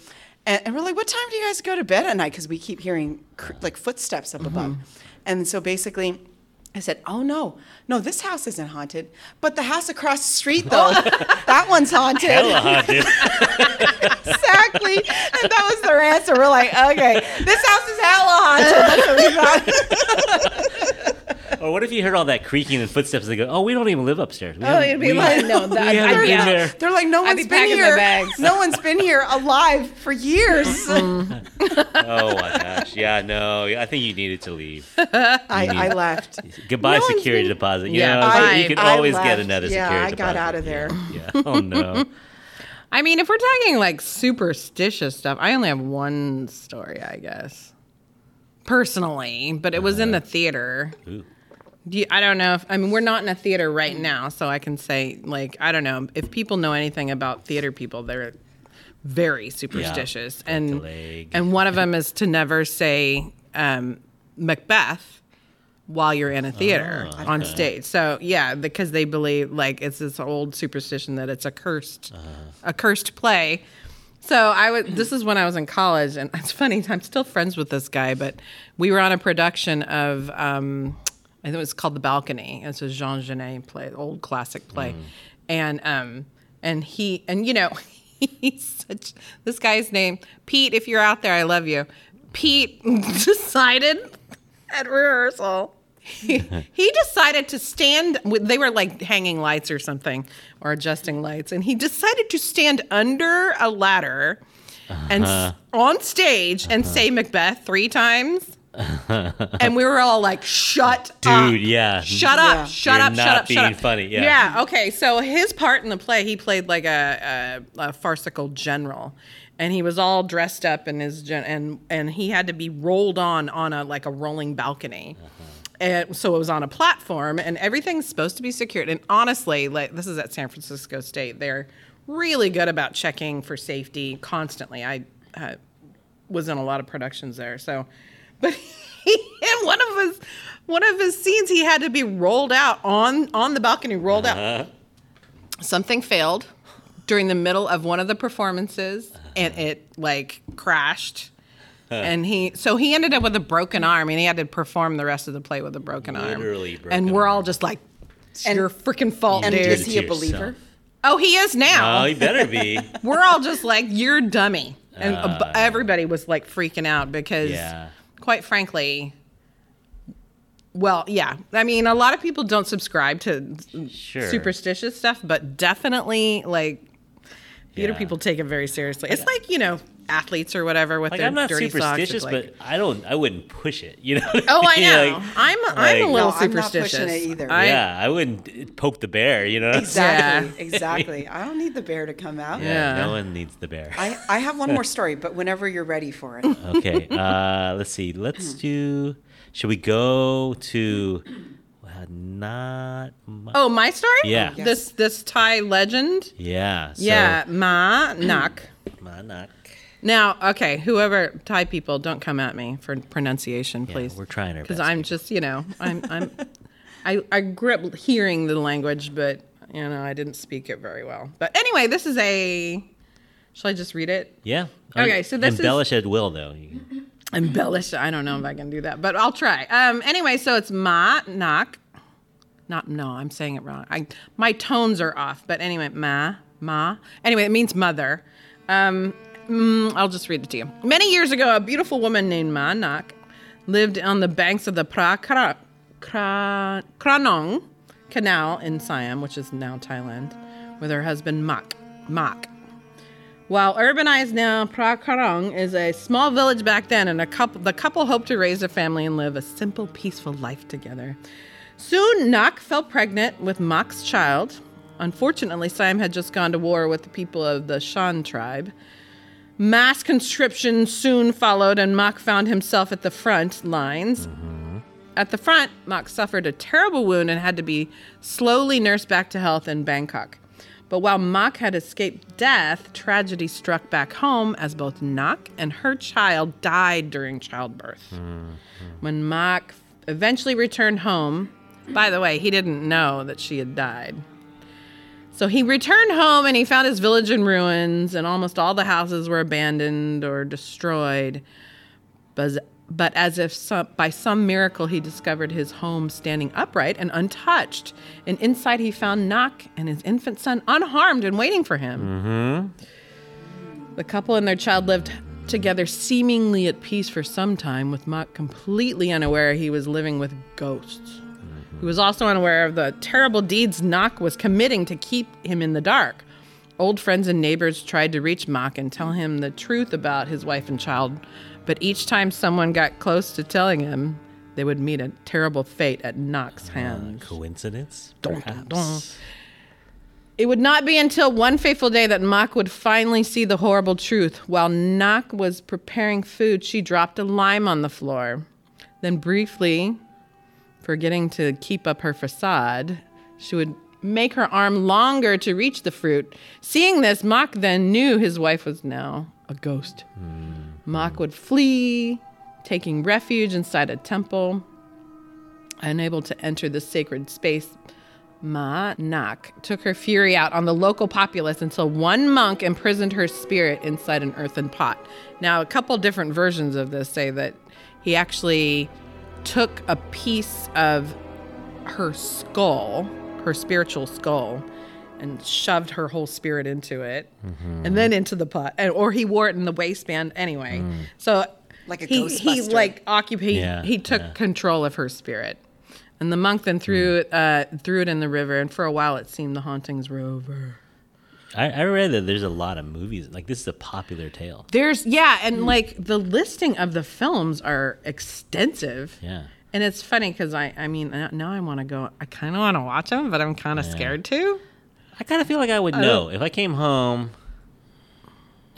and, and we're like, "What time do you guys go to bed at night?" Because we keep hearing cr- like footsteps up above, and so basically. I said, "Oh no, no, this house isn't haunted, but the house across the street, though, oh. that one's haunted." Hella haunted. exactly, and that was their answer. We're like, "Okay, this house is hella haunted." That's what we thought. Or what if you heard all that creaking and footsteps and they go, oh, we don't even live upstairs. We Oh, haven't- it'd be we- like, no, that, we haven't I'd be been out. there. They're like, no I'd be one's been packing my here. bags. No one's been here alive for years. Mm-hmm. Oh my gosh. Yeah, no. I think you needed to leave. I, I left. Goodbye, No one's security been- deposit. You Yeah, know, bye. you can I always get left. another Yeah, security I got deposit. out of there. Yeah. yeah. Oh no. I mean, if we're talking like superstitious stuff, I only have one story, I guess. Personally, but it was in uh-huh. the theater. Ooh. Do you, I don't know if I mean we're not in a theater right now, so I can say like I don't know if people know anything about theater people, they're very superstitious, the and and one of them is to never say um, Macbeth while you're in a theater Oh, on okay. stage. So yeah, because they believe like it's this old superstition that it's a cursed Uh-huh. a cursed play. So I was. This is when I was in college, and it's funny. I'm still friends with this guy, but we were on a production of. Um, I think it was called The Balcony. It's a Jean Genet play, old classic play, and um, and he and you know he's such this guy's name Pete. If you're out there, I love you. Pete decided at rehearsal. He, he decided to stand. They were like hanging lights or something, or adjusting lights, and he decided to stand under a ladder and on stage and say Macbeth three times. and we were all like, "Shut up, Dude, yeah. Shut up! Yeah. Shut You're up! shut not up! shut up!" funny, yeah. Yeah. Okay. So his part in the play, he played like a, a, a farcical general, and he was all dressed up in his gen- and and he had to be rolled on on a like a rolling balcony. And so it was on a platform, and everything's supposed to be secured. And honestly, like this is at San Francisco State, they're really good about checking for safety constantly. I uh, was in a lot of productions there, so but he, in one of his one of his scenes he had to be rolled out on on the balcony rolled out. Something failed during the middle of one of the performances and it like crashed. And he so he ended up with a broken arm and he had to perform the rest of the play with a broken Literally arm broken and we're all just like it's your freaking fault And dude. is he a believer? yourself. oh he is now. Oh, he better be. we're all just like you're a dummy. And Uh, everybody was like freaking out because Yeah. Quite frankly well yeah i mean a lot of people don't subscribe to Sure. superstitious stuff but definitely like theater Yeah. people take it very seriously it's like you know athletes or whatever with Like their I'm not dirty socks. It's superstitious, like- but I don't. I wouldn't push it. You know. what oh i mean? know Like, i'm i'm a little No, I'm not pushing superstitious it either. I- yeah, I wouldn't poke the bear. You know. Exactly. Exactly. I don't need the bear to come out. Yeah, Yeah. No one needs the bear. I, I have one more story, but whenever you're ready for it. okay. Uh, let's see. Let's do. Should we go to? Uh, not. mu- oh my story Yeah. Yes. this this thai legend Yeah. So, yeah ma nak Manak. Now, okay, whoever Thai people, don't come at me for pronunciation, please. we're trying our because I'm just, you know, I'm, I'm, I, I grew up hearing the language, but you know, I didn't speak it very well. But anyway, this is a. Shall I just read it? Yeah. Okay, so this is- embellish at will though. Embellish. I don't know if I can do that, but I'll try. Um. Anyway, so it's ma nak. Not no, I'm saying it wrong. I my tones are off, but anyway, ma ma. Anyway, it means mother. Um, mm, I'll just read it to you. Many years ago, a beautiful woman named Manak lived on the banks of the Pra Kra, Kra, Kranong Canal in Siam, which is now Thailand, with her husband Mak. Mak. While urbanized now, Prakarang is a small village back then, and couple the couple hoped to raise a family and live a simple, peaceful life together. Soon, Nak fell pregnant with Mak's child. Unfortunately, Siam had just gone to war with the people of the Shan tribe. Mass conscription soon followed, and Mak found himself at the front lines. Mm-hmm. At the front, Mak suffered a terrible wound and had to be slowly nursed back to health in Bangkok. But while Mak had escaped death, tragedy struck back home as both Nak and her child died during childbirth. Mm-hmm. When Mak eventually returned home, by the way, he didn't know that she had died. So he returned home and he found his village in ruins, and almost all the houses were abandoned or destroyed. But, but as if some, by some miracle, he discovered his home standing upright and untouched. And inside, he found Nak and his infant son unharmed and waiting for him. Mm-hmm. The couple and their child lived together seemingly at peace for some time, with Mak completely unaware he was living with ghosts. He was also unaware of the terrible deeds Nak was committing to keep him in the dark. Old friends and neighbors tried to reach Mak and tell him the truth about his wife and child, but each time someone got close to telling him, they would meet a terrible fate at Nak's uh, hands. Coincidence? Dun, dun, dun. It would not be until one fateful day that Mak would finally see the horrible truth. While Nak was preparing food, she dropped a lime on the floor. Then, briefly, forgetting to keep up her facade, she would make her arm longer to reach the fruit. Seeing this, Mak then knew his wife was now a ghost. Hmm. Mak would flee, taking refuge inside a temple. Unable to enter the sacred space, Ma Nak took her fury out on the local populace until one monk imprisoned her spirit inside an earthen pot. Now, a couple different versions of this say that he actually took a piece of her skull, her spiritual skull, and shoved her whole spirit into it, and then into the pot, and or he wore it in the waistband anyway. So, Like a he, he like occupied. Yeah, he took yeah. control of her spirit, and the monk then threw it uh, threw it in the river. And for a while, it seemed the hauntings were over. I, I read that there's a lot of movies. Like, this is a popular tale. There's yeah, and like the listing of the films are extensive. Yeah. And it's funny because I, I mean, uh, now I want to go. I kind of want to watch them, but I'm kind of scared to. I kind of feel like I would know. If I came home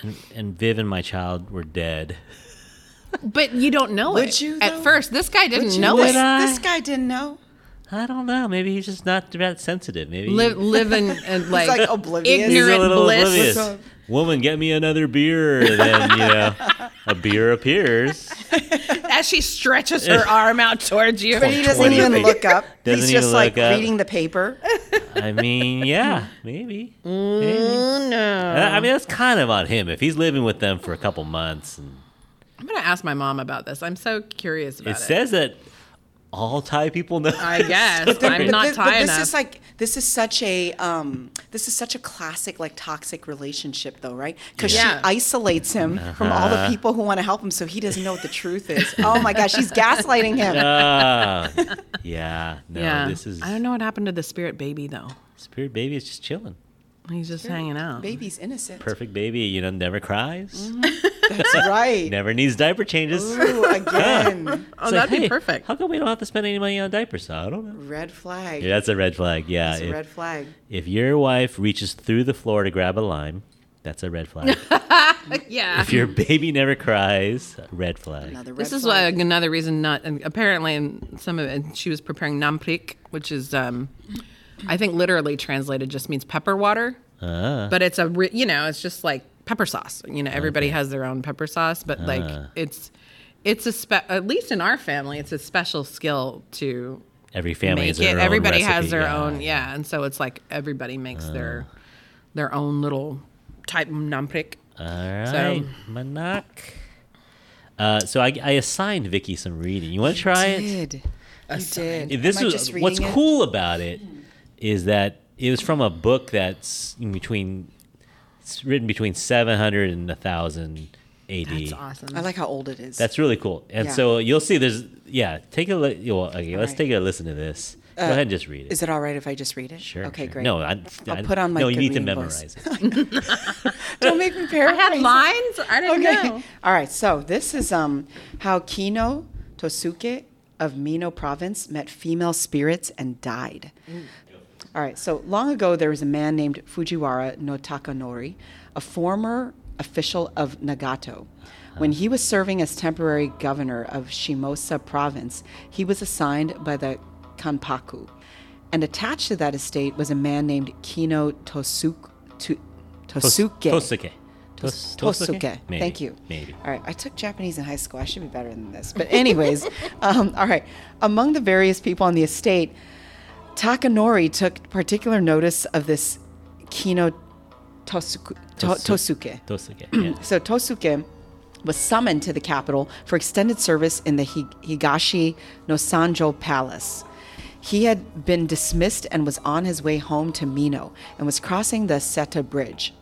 and, and Viv and my child were dead, But you don't know Would it you, at first. This guy didn't you- know this, it. I? this guy didn't know. I don't know. Maybe he's just not that sensitive. Maybe Live, live in, in like, like oblivious. he's a ignorant little bliss. oblivious. Woman, get me another beer. And then, you know, a beer appears. As she stretches her arm out towards you. But he doesn't even pages. look up. Doesn't He's even just like up. reading the paper. I mean, yeah, maybe. Mm, maybe. Oh, no. Uh, I mean, that's kind of on him. If he's living with them for a couple months, and I'm gonna ask my mom about this. I'm so curious about it it. says that all Thai people know. I guess I'm not this, but Thai this enough. is like this is such a um, this is such a classic like toxic relationship though, right? Because Yeah. she isolates him from all the people who want to help him, so he doesn't know what the truth is. Oh my gosh, she's gaslighting him. Ah, yeah. No, yeah, this is I don't know what happened to the spirit baby though. Spirit Baby is just chilling. He's just hanging out. Baby's innocent. Perfect baby, you know, never cries, That's right. never needs diaper changes. Ooh, again, Oh, It's that'd be hey, perfect. How come we don't have to spend any money on diapers? I don't know. red flag. Yeah, that's a red flag. Yeah, That's a red flag. if your wife reaches through the floor to grab a lime, that's a red flag. yeah. if your baby never cries, red flag. Another red This is flag. why another reason not. And apparently, in some of it, she was preparing namprik, which is, um, I think, literally translated just means pepper water. Ah, But it's a, re- you know, it's just like pepper sauce. You know, everybody has their own pepper sauce, but like Ah. it's, it's a spe- at least in our family, it's a special skill to every family make has their it. own Everybody has their yeah. own, yeah, and so it's like everybody makes their their own little type of namprik. All right, Manak. Uh, so I, I assigned Vicky some reading. You want to try it? Did. You did. This Am I was just what's it? cool about it is that it was from a book that's in between it's written between 700 and 1000 AD. That's awesome. I like how old it is. That's really cool. And Yeah. so you'll see there's yeah, take a li- well, okay, let's right. take a listen to this Go ahead and just read it. Is it all right if I just read it? Sure. Okay, sure. great. No, I, I'll I- put on my No, you need to memorize voice. it. Don't make me I had lines. I didn't Okay. know. All right. So this is um how Kino Tosuke of Mino province met female spirits and died. All right. So long ago, there was a man named Fujiwara no Takanori, a former official of Nagato. When he was serving as temporary governor of Shimosa province, he was assigned by the Kanpaku. And attached to that estate was a man named Kino Tosuke. To, Tosuke. Tosuke. Tos- Tosuke. Maybe, Thank you. Maybe. All right. I took Japanese in high school. I should be better than this. But, anyways, um, all right. Among the various people on the estate, Takanori took particular notice of this Kino Tosuke. To- Tosuke. Tosuke. Yeah. So Tosuke was summoned to the capital for extended service in the Higashi no Sanjo Palace. He had been dismissed and was on his way home to Mino and was crossing the Seta Bridge.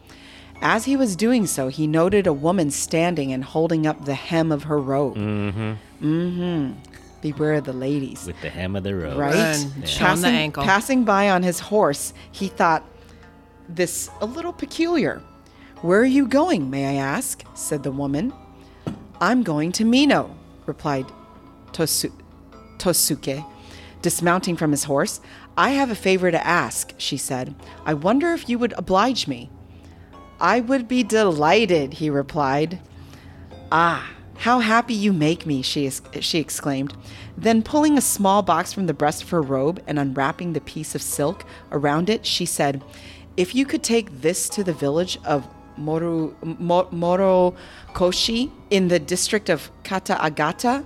As he was doing so, he noted a woman standing and holding up the hem of her robe. Mm-hmm. Mm-hmm. Beware of the ladies. With the hem of the rope. Right? Run. Show him the Passing, ankle. passing by on his horse, he thought this a little peculiar. Where are you going, may I ask? said the woman. I'm going to Mino, replied Tosu- Tosuke, dismounting from his horse. I have a favor to ask, she said. I wonder if you would oblige me. I would be delighted, he replied. Ah, how happy you make me, she, she exclaimed. Then, pulling a small box from the breast of her robe and unwrapping the piece of silk around it, she said, If you could take this to the village of Moru, Mo, Morokoshi in the district of Katagata,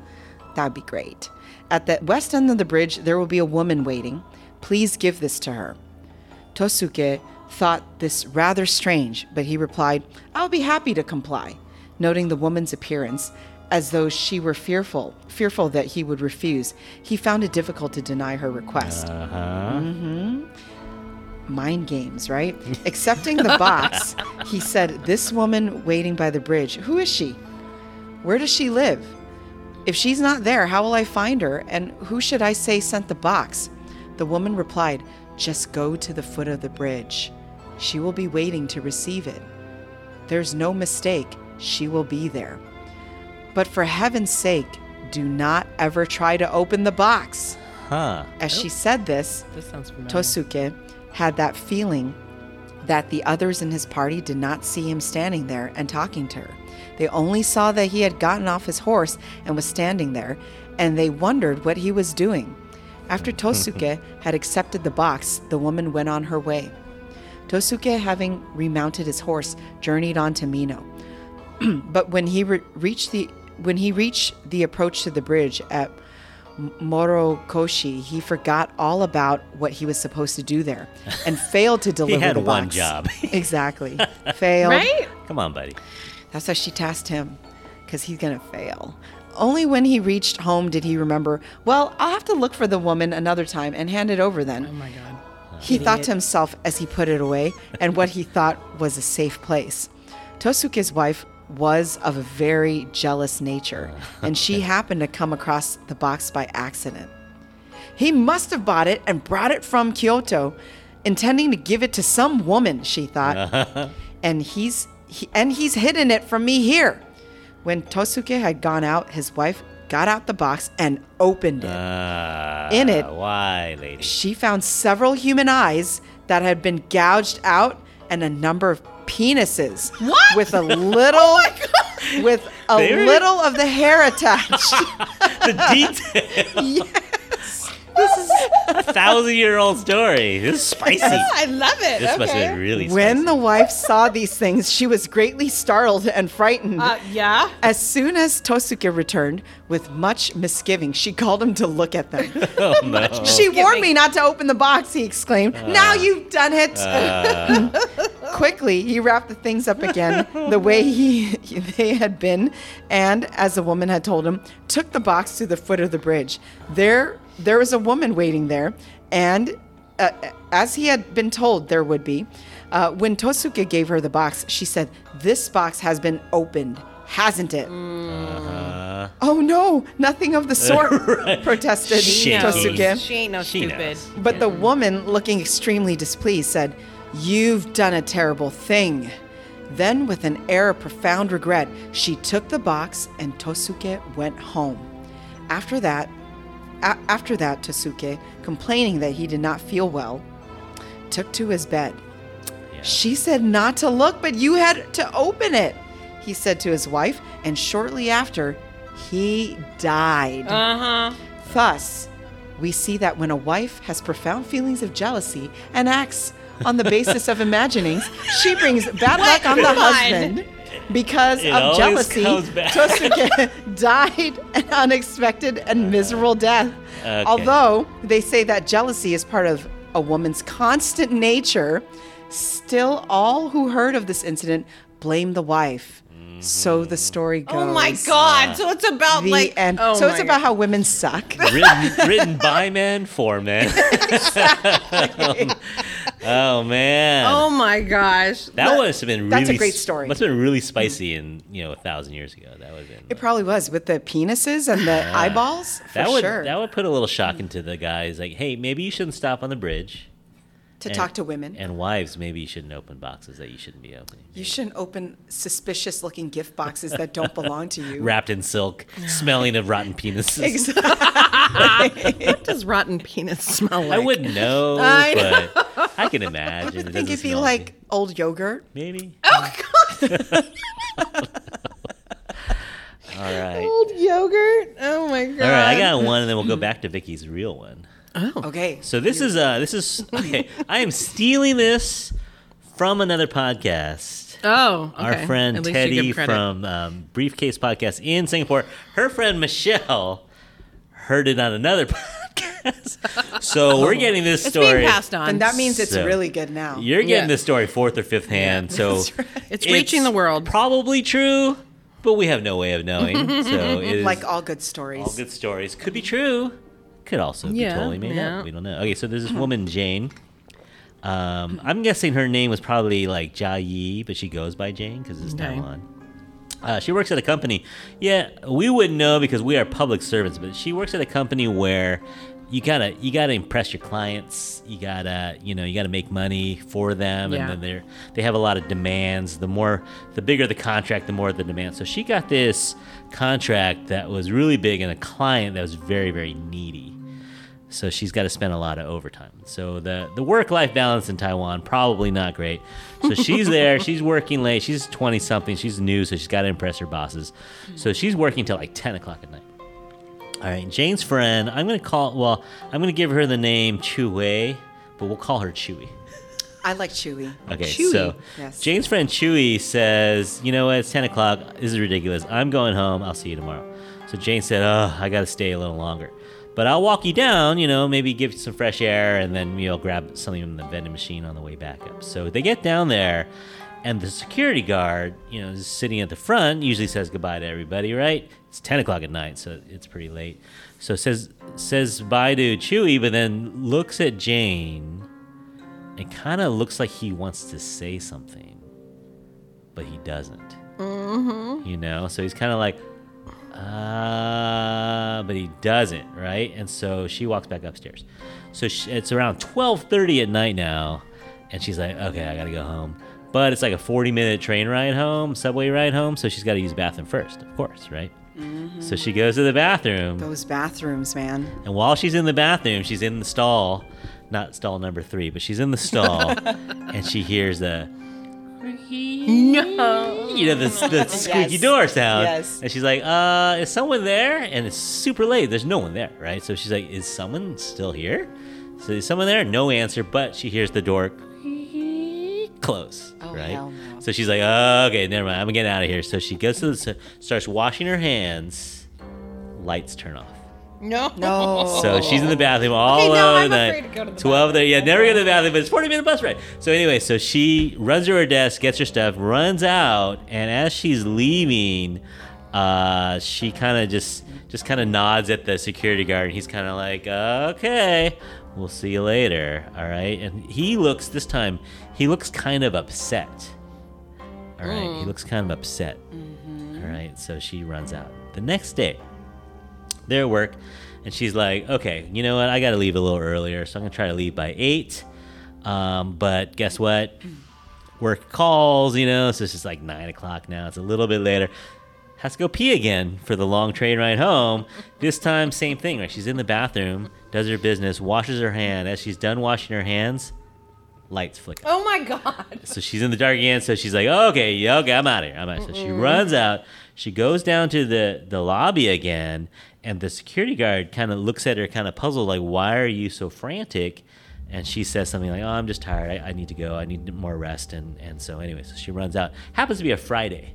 that'd be great. At the west end of the bridge, there will be a woman waiting. Please give this to her. Tosuke thought this rather strange, but he replied, I'll be happy to comply, noting the woman's appearance as though she were fearful, fearful that he would refuse. He found it difficult to deny her request. Uh-huh. Mind games, right? Accepting the box, he said, This woman waiting by the bridge, who is she? Where does she live? If she's not there, how will I find her? And who should I say sent the box? The woman replied, Just go to the foot of the bridge. She will be waiting to receive it. There's no mistake, she will be there. But for heaven's sake, do not ever try to open the box. Huh. As she said this, This sounds. Tosuke had that feeling that the others in his party did not see him standing there and talking to her. They only saw that he had gotten off his horse and was standing there, and they wondered what he was doing. After Tosuke had accepted the box, the woman went on her way. Tosuke, having remounted his horse, journeyed on to Mino. but when he re- reached the when he reached the approach to the bridge at Morokoshi, he forgot all about what he was supposed to do there and failed to deliver he had the one box. job. exactly. Failed. Right? Come on, buddy. That's how she tasked him, because he's going to fail. Only when he reached home did he remember, well, I'll have to look for the woman another time and hand it over then. Oh my god. He thought to himself as he put it away and what he thought was a safe place. Tosuke's wife was of a very jealous nature, and she happened to come across the box by accident. He must have bought it and brought it from Kyoto, intending to give it to some woman, she thought. and he's he, and he's hidden it from me here. When Tosuke had gone out, his wife got out the box and opened it. Uh, In it. Why, lady? She found several human eyes that had been gouged out and a number of penises. What? With a oh little with a There- little of the hair attached. the detail. this is A thousand year old story. This is spicy. I love it. This okay. must have been really when the wife saw these things, she was greatly startled and frightened. Uh, yeah. as soon as Tosuke returned, with much misgiving, she called him to look at them. oh, no. She warned me not to open the box, he exclaimed. now you've done it. Quickly, he wrapped the things up again the way he they had been, and as the woman had told him, took the box to the foot of the bridge. There, there was a woman waiting there, and uh, as he had been told there would be, uh, when Tosuke gave her the box, she said, "This box has been opened, hasn't it?" Uh, Oh no, nothing of the sort, protested She knows. Tosuke. She ain't no She stupid. knows. But the woman, looking extremely displeased, said, You've done a terrible thing. Then, with an air of profound regret, she took the box and Tosuke went home. After that, a- after that, Tosuke, complaining that he did not feel well, took to his bed. Yeah. She said not to look, but you had to open it, he said to his wife, and shortly after, he died. Uh huh. Thus, we see that when a wife has profound feelings of jealousy and acts on the basis of imaginings, she brings bad luck on the husband. Because It of jealousy. Tosuke died an unexpected and uh-huh. miserable death. Okay. Although they say that jealousy is part of a woman's constant nature, still all who heard of this incident blame the wife. So the mm-hmm. story goes. Oh my God. So it's about The like. end. Oh so it's my about how women suck. written, written by men for men. oh man. Oh my gosh. that must have been really That's a great story. Must have been really spicy mm. in you know a thousand years ago. That would have been It probably was with the penises and the ah. eyeballs. For that would sure. that would put a little shock mm. into the guys. Like, hey, maybe you shouldn't stop on the bridge. to And- talk to women. And wives, maybe you shouldn't open boxes that you shouldn't be opening. you shouldn't open suspicious looking gift boxes that don't belong to you. Wrapped in silk, smelling of rotten penises. Exactly. What does rotten penis smell like? I wouldn't know, I but I can imagine. I would think it'd be smell like old yogurt. maybe. Oh God. All right. Old yogurt. Oh my God. All right, I got one, and then we'll go back to Vicky's real one. Okay. So this is uh this is okay. I am stealing this from another podcast. Oh, Our friend At least you Teddy from um, Briefcase Podcast in Singapore. Her friend Michelle heard it on another podcast. So we're getting this It's story. being passed on. And that means it's So, really good now. You're getting Yeah. this story fourth or fifth hand. So That's right. It's reaching the world. Probably true, but we have no way of knowing. so it is like all good stories. all good stories. Could be true. Could also Yeah, be totally made yeah. up. We don't know. Okay, so there's this woman, Jane. Um, I'm guessing her name was probably like Jia Yi, but she goes by Jane because it's Okay. Taiwan. Uh, she works at a company. Yeah, we wouldn't know because we are public servants, but she works at a company where you gotta you gotta impress your clients. You gotta you know you gotta make money for them, Yeah. and then they're they have a lot of demands. The more the bigger the contract, the more the demand. So she got this contract that was really big and a client that was very very needy. So she's got to spend a lot of overtime. So the the work life balance in Taiwan probably not great. So she's there, she's working late. She's twenty something. She's new, so she's got to impress her bosses. So she's working till like ten o'clock at night. All right, Jane's friend. I'm gonna call. Well, I'm gonna give her the name Chu Wei, but we'll call her Chewy. I like Chewy. Okay, Chewy. so Yes. Jane's friend Chewy says, "You know what? It's ten o'clock. This is ridiculous. I'm going home. I'll see you tomorrow." So Jane said, "Oh, I got to stay a little longer, but I'll walk you down. You know, maybe give you some fresh air, and then you know, grab something from the vending machine on the way back up." So they get down there, and the security guard, you know, is sitting at the front. Usually says goodbye to everybody, right? It's ten o'clock at night, so it's pretty late. So says says bye to Chewy, but then looks at Jane it kind of looks like he wants to say something, but he doesn't. Mm-hmm. You know, so he's kind of like, uh, but he doesn't, right? And so she walks back upstairs. So she, it's around twelve thirty at night now, and she's like, okay, I gotta go home. But it's like a forty-minute train ride home, subway ride home, so she's got to use bathroom first, of course, right? So she goes to the bathroom. Those bathrooms, man. And while she's in the bathroom, she's in the stall, not stall number three, but she's in the stall, and she hears the, No. you know, the, the squeaky Yes. door sound. Yes. And she's like, uh, is someone there? And it's super late. There's no one there, right? So she's like, is someone still here? So is someone there? No answer, but she hears the door close, Oh, right? no. So she's like, oh, okay, never mind. I'm getting out of here. So she goes to the, starts washing her hands. Lights turn off. No. No. So she's in the bathroom all Okay, no, alone I'm at afraid night. to go to the Twelve there, yeah, never go to the bathroom, but it's forty minute bus ride. So anyway, so she runs to her desk, gets her stuff, runs out, and as she's leaving, uh, she kind of just just kind of nods at the security guard, and he's kind of like, okay, we'll see you later, all right. And he looks this time, he looks kind of upset. All right, he looks kind of upset. All right, so she runs out. The next day, they're at work, and she's like, okay, you know what? I got to leave a little earlier, so I'm gonna try to leave by eight. Um, but guess what? Work calls, you know, so it's just like nine o'clock now. It's a little bit later. Has to go pee again for the long train ride home. This time, same thing. Right? She's in the bathroom, does her business, washes her hand. As she's done washing her hands, lights flicker. Oh my god. So she's in the dark again. So she's like, okay, okay, I'm out of here. I'm out. So she runs out. She goes down to the, the lobby again, and the security guard kind of looks at her, kind of puzzled, like, why are you so frantic? And she says something like, oh, I'm just tired. I, I need to go. I need more rest. And, and so, anyway, so she runs out. Happens to be a Friday.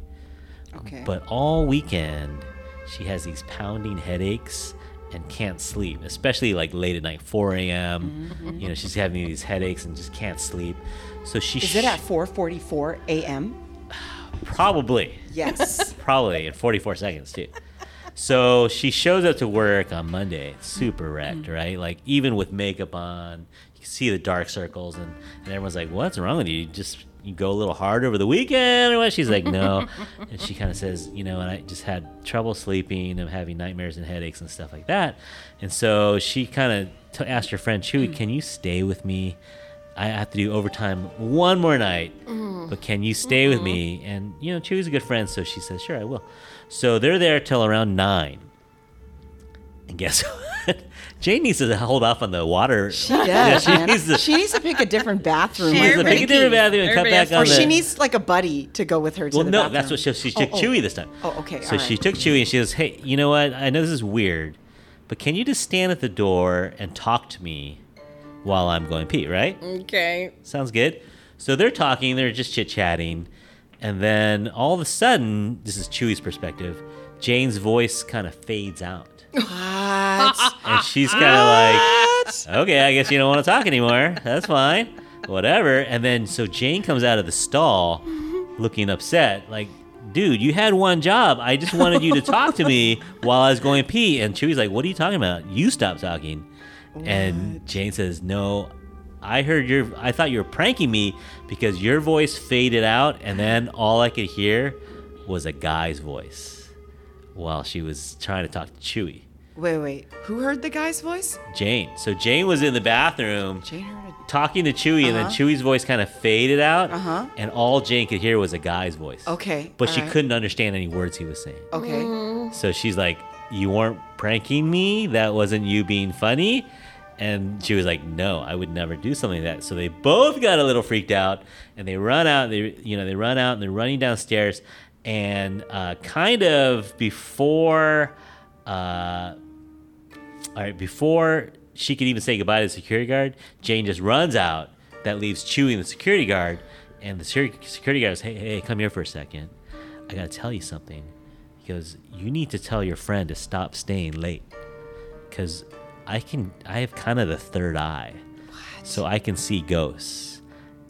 Okay. But all weekend, she has these pounding headaches and can't sleep, especially like late at night, 4 a.m. Mm-hmm. You know, she's having these headaches and just can't sleep. So she Is it at 4:44 a.m.? probably Yes. probably in 44 seconds too. So she shows up to work on Monday, super wrecked, mm-hmm. right? Like even with makeup on, you can see the dark circles, and, and everyone's like, "What's wrong with you? You just you go a little hard over the weekend or what?" She's like, "No," and she kind of says, "You know, and I just had trouble sleeping. I'm having nightmares and headaches and stuff like that." And so she kind of t- asked her friend Chewy, mm. "Can you stay with me?" I have to do overtime one more night, but can you stay with me? And you know, Chewy's a good friend, so she says, "Sure, I will." So they're there till around nine, and guess what? Jane needs to hold off on the water. She does. Yeah, she man. needs to- she needs to pick a different bathroom. She needs to pick a different bathroom and cut back on or the. she needs like a buddy to go with her to well, the no, bathroom. that's what she, she oh, took Oh, oh. Chewy this time. Oh, okay, So all she right. took Chewy and she goes, "Hey, you know what? I know this is weird, but can you just stand at the door and talk to me while I'm going pee? Right? Okay. Sounds good. So they're talking, they're just chit chatting, and then all of a sudden, this is Chewy's perspective, Jane's voice kind of fades out. What? And she's kind of like, okay, I guess you don't want to talk anymore. That's fine. Whatever. And then so Jane comes out of the stall looking upset, like, dude, you had one job. I just wanted you to talk to me while I was going pee. And Chewy's like, what are you talking about? You stop talking. And Jane says, no, I heard your, I thought you were pranking me because your voice faded out. And then all I could hear was a guy's voice while she was trying to talk to Chewy. wait, wait. Who heard the guy's voice? Jane. So Jane was in the bathroom Jane heard talking to Chewy, and then Uh-huh. Chewy's voice kind of faded out, Uh-huh. and all Jane could hear was a guy's voice. Okay, But she alright. couldn't understand any words he was saying. Okay. So she's like, You weren't pranking me? That wasn't you being funny? And she was like, No, I would never do something like that. So they both got a little freaked out, and they run out. They, you know, they run out and they're running downstairs, and uh, kind of before, uh, all right, before she could even say goodbye to the security guard, Jane just runs out. That leaves Chewy and the security guard, and the security guard goes, "Hey, hey, come here for a second. I gotta tell you something." He goes, "You need to tell your friend to stop staying late, because I can. I have kind of the third eye, so I can see ghosts.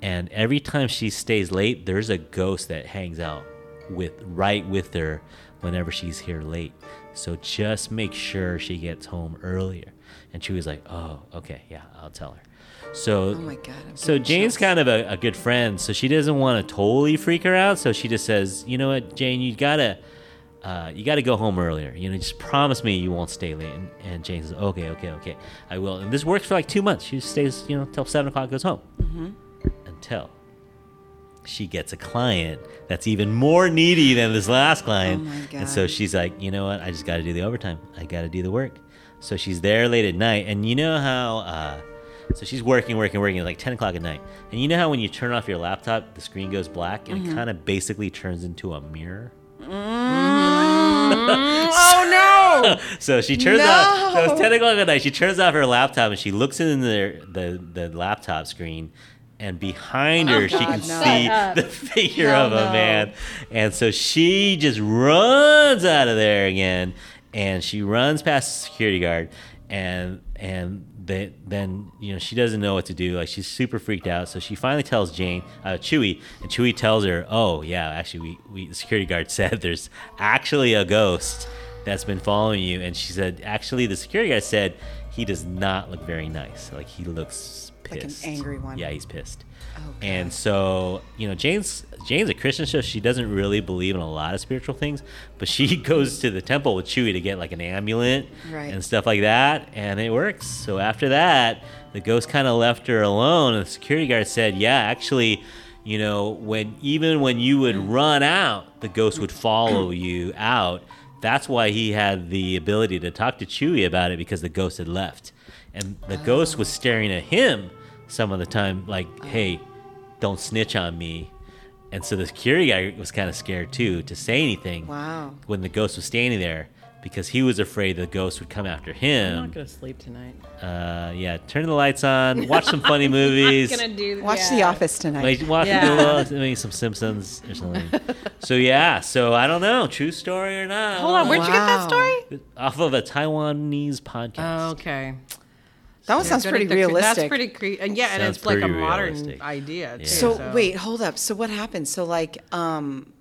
And every time she stays late, there's a ghost that hangs out with right with her whenever she's here late. So just make sure she gets home earlier." And she was like, "Oh, okay, yeah, I'll tell her." So, Oh my God, I'm so Jane's kind of a, a good friend, so she doesn't want to totally freak her out. So she just says, "You know what, Jane, you gotta, uh, you gotta go home earlier. You know, just promise me you won't stay late." And, and Jane says, "Okay, okay, okay, I will." And this works for like two months. She stays, you know, till seven o'clock, goes home, until she gets a client that's even more needy than this last client. Oh And so she's like, "You know what? I just got to do the overtime. I got to do the work." So she's there late at night, and you know how. Uh, so she's working, working, working at like 10 o'clock at night. And you know how when you turn off your laptop, the screen goes black and Mm-hmm. it kind of basically turns into a mirror? Mm, oh no! So she turns off, so No. it's 10 o'clock at night. She turns off her laptop and she looks in the, the, the laptop screen. And behind her, oh, she can Oh, no. see Shut up. the figure of a no. man. And so she just runs out of there again. And she runs past the security guard. And and they, then you know she doesn't know what to do. Like she's super freaked out. So she finally tells Jane, uh, Chewy, and Chewy tells her, "Oh yeah, actually we, we the security guard said there's actually a ghost that's been following you." And she said, "Actually, the security guard said he does not look very nice. Like he looks pissed, Like an angry one. Yeah, he's pissed. Okay. And so, you know, Jane's Jane's a Christian, so she doesn't really believe in a lot of spiritual things, but she goes to the temple with Chewy to get like an amulet Right. and stuff like that, and it works. So after that, the ghost kind of left her alone, and the security guard said, "Yeah, actually." You know, when even when you would mm. run out, the ghost would follow you out. That's why he had the ability to talk to Chewy about it because the ghost had left. And the ghost oh. was staring at him some of the time, like, hey, don't snitch on me. And so the security guy was kind of scared too to say anything Wow. when the ghost was standing there because he was afraid the ghost would come after him. I'm not gonna sleep tonight. Uh, yeah, turn the lights on, watch some funny movies. Gonna do Watch yeah. The Office tonight. Like watch Yeah. maybe some Simpsons or something. so yeah, so I don't know, true story or not. Hold on, where'd you get that story? Off of a Taiwanese podcast. Oh, okay. That one sounds pretty at the realistic. That's pretty creepy. And yeah, and it's like a pretty modern realistic. idea. Too, Yeah. So, wait, hold up. So what happens? So like, um,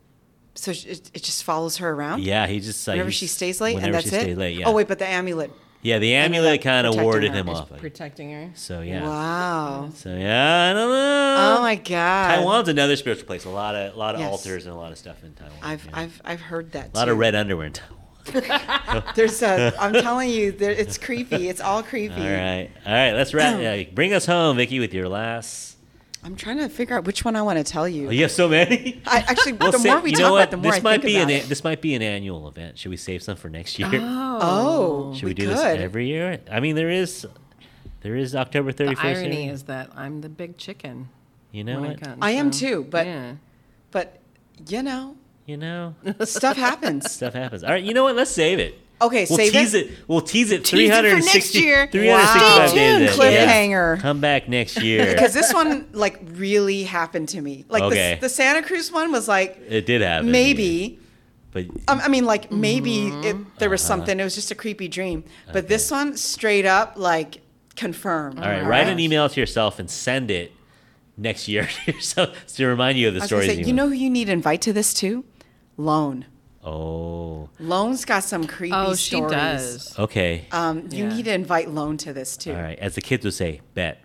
so it, it just follows her around. Yeah, he just like Whenever he's- she stays late, and that's she it. late, yeah. Oh wait, but the amulet. yeah, the amulet amulet kind of warded her. him off. I protecting her. So yeah. Wow. So yeah, I don't know. Oh my god. Taiwan's another spiritual place. A lot of a lot of Yes. altars and a lot of stuff in Taiwan. I've yeah. I've I've heard that. a lot of red underwear in Taiwan. There's a. I'm telling you, there, it's creepy. It's all creepy. All right, all right. Let's wrap. Yeah, bring us home, Vicky, with your last. I'm trying to figure out which one I want to tell you. Oh, you have so many. I actually, We'll the say- more we you talk about, it, the more this I might think be about an it. this might be an annual event. Should we save some for next year? Oh, oh Should we, do could. this every year? I mean, there is there is October thirty The first. irony is that I'm the big chicken. you know when what? comes, I am so, too, but yeah. but you know, You know, stuff happens. stuff happens. All right, you know what? Let's save it. Okay, We'll save tease it. it. We'll tease it. Tease it for 360 next year. 365 Stay tuned, in. Yeah. cliffhanger. Come back next year. Because this one like really happened to me. Like Okay. the, the Santa Cruz one was like it did happen. maybe. but Um, I mean, like maybe Mm-hmm. it, there was Uh-huh. something. It was just a creepy dream. But this one, straight up, like confirmed. all right. Write an email to yourself and send it next year to yourself to remind you of the I stories. say, you know who you need to invite to this too? Lone. Oh, Lone's got some creepy Oh, she stories. does. okay. Um, you Yeah. need to invite Lone to this too. All right. As the kids would say, bet,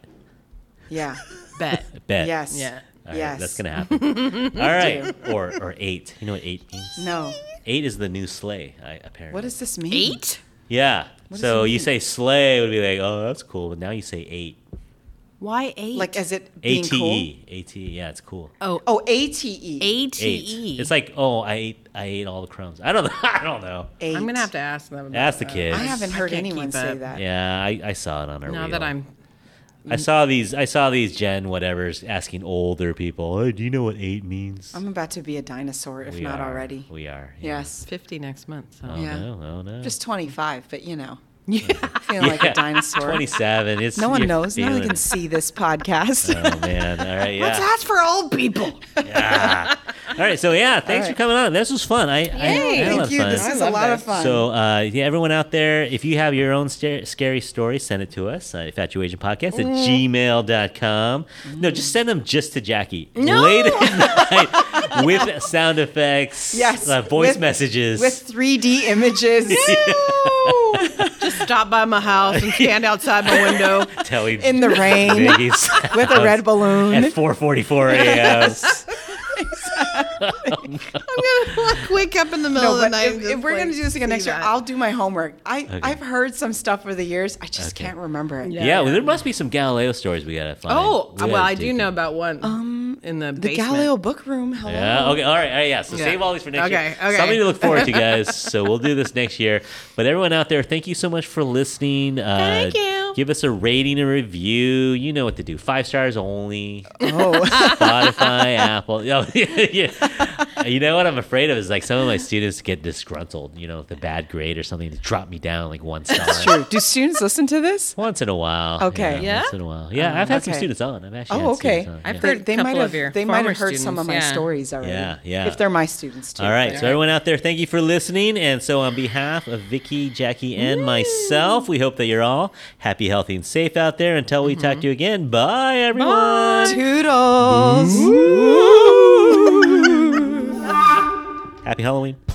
Yeah. Bet. bet. Yes. Yeah. All right, yes. that's gonna happen. All right, or or eight. You know what eight means? No. Eight is the new sleigh. I, apparently. What does this mean? Eight? Yeah. does So it you mean? say sleigh would be like, oh, that's cool. But now you say eight. Why eight? Like is it A being T cool? E. A T E. Yeah, it's cool. oh, Oh, A T E. A T Eight. E. It's like, oh, I ate I ate all the crumbs. I don't know. I don't know. Eight. I'm gonna have to ask them. About Ask the that. kids. I haven't heard can't anyone say that. Yeah, I, I saw it on our Now wheel. that I'm I saw these I saw these Gen whatever's asking older people, hey, do you know what eight means? I'm about to be a dinosaur if We not are. already. We are. yeah. Yes. 50 next month. So. Oh Yeah. no, oh no. Just 25, but you know, Yeah. feeling like a dinosaur. 27. It's No one knows. No one can see this podcast. Oh man! All right, yeah. Let's ask for old people. yeah. All right, so yeah, thanks right. for coming on. This was fun. I, I, I lot Thank you. fun. This is a lot of fun. So, uh, yeah, everyone out there, if you have your own scary story, send it to us at infatuasianpodcast at gmail.com. No, just send them just to Jackie. No! Late at night with sound effects, Yes, uh, voice with- messages. with 3D images. Just stop by my house and stand outside my window. telling in the rain Biggie's with a red balloon. at 4.44 a.m. I'm gonna like wake up in the middle No, of the night. if, and if we're like, gonna do this again next year, that. I'll do my homework. I Okay. I've heard some stuff over the years. I just Okay. can't remember it. Yeah. yeah, well, there must be some Galileo stories we gotta find. Oh, We well, I dig do know about one. Um, in the The basement. Galileo book room. Hello. Yeah. Okay. All right. All right. Yeah. So Yeah. save all these for next Okay, year. okay. Something to look forward to, guys. so we'll do this next year. But everyone out there, thank you so much for listening. Uh, Thank you. Give us a rating and review. You know what to do. Five stars only. Oh. Spotify, Apple. Oh, yeah. You know what I'm afraid of is like some of my students get disgruntled. You know, with a bad grade or something, to drop me down like one star. True. Do students listen to this? Once in a while. Okay. Yeah? Once in a while. Yeah, I've had some students on. I've actually. Oh, had okay. on, I've yeah. They, heard they a might have they might have heard some of my yeah. stories already. Yeah, yeah. If they're my students too. All right. but- So everyone out there, thank you for listening. And so on behalf of Vicky, Jackie, and myself, we hope that you're all happy, healthy, and safe out there. Until we talk to you again. Bye, everyone. Toodles. Happy Halloween.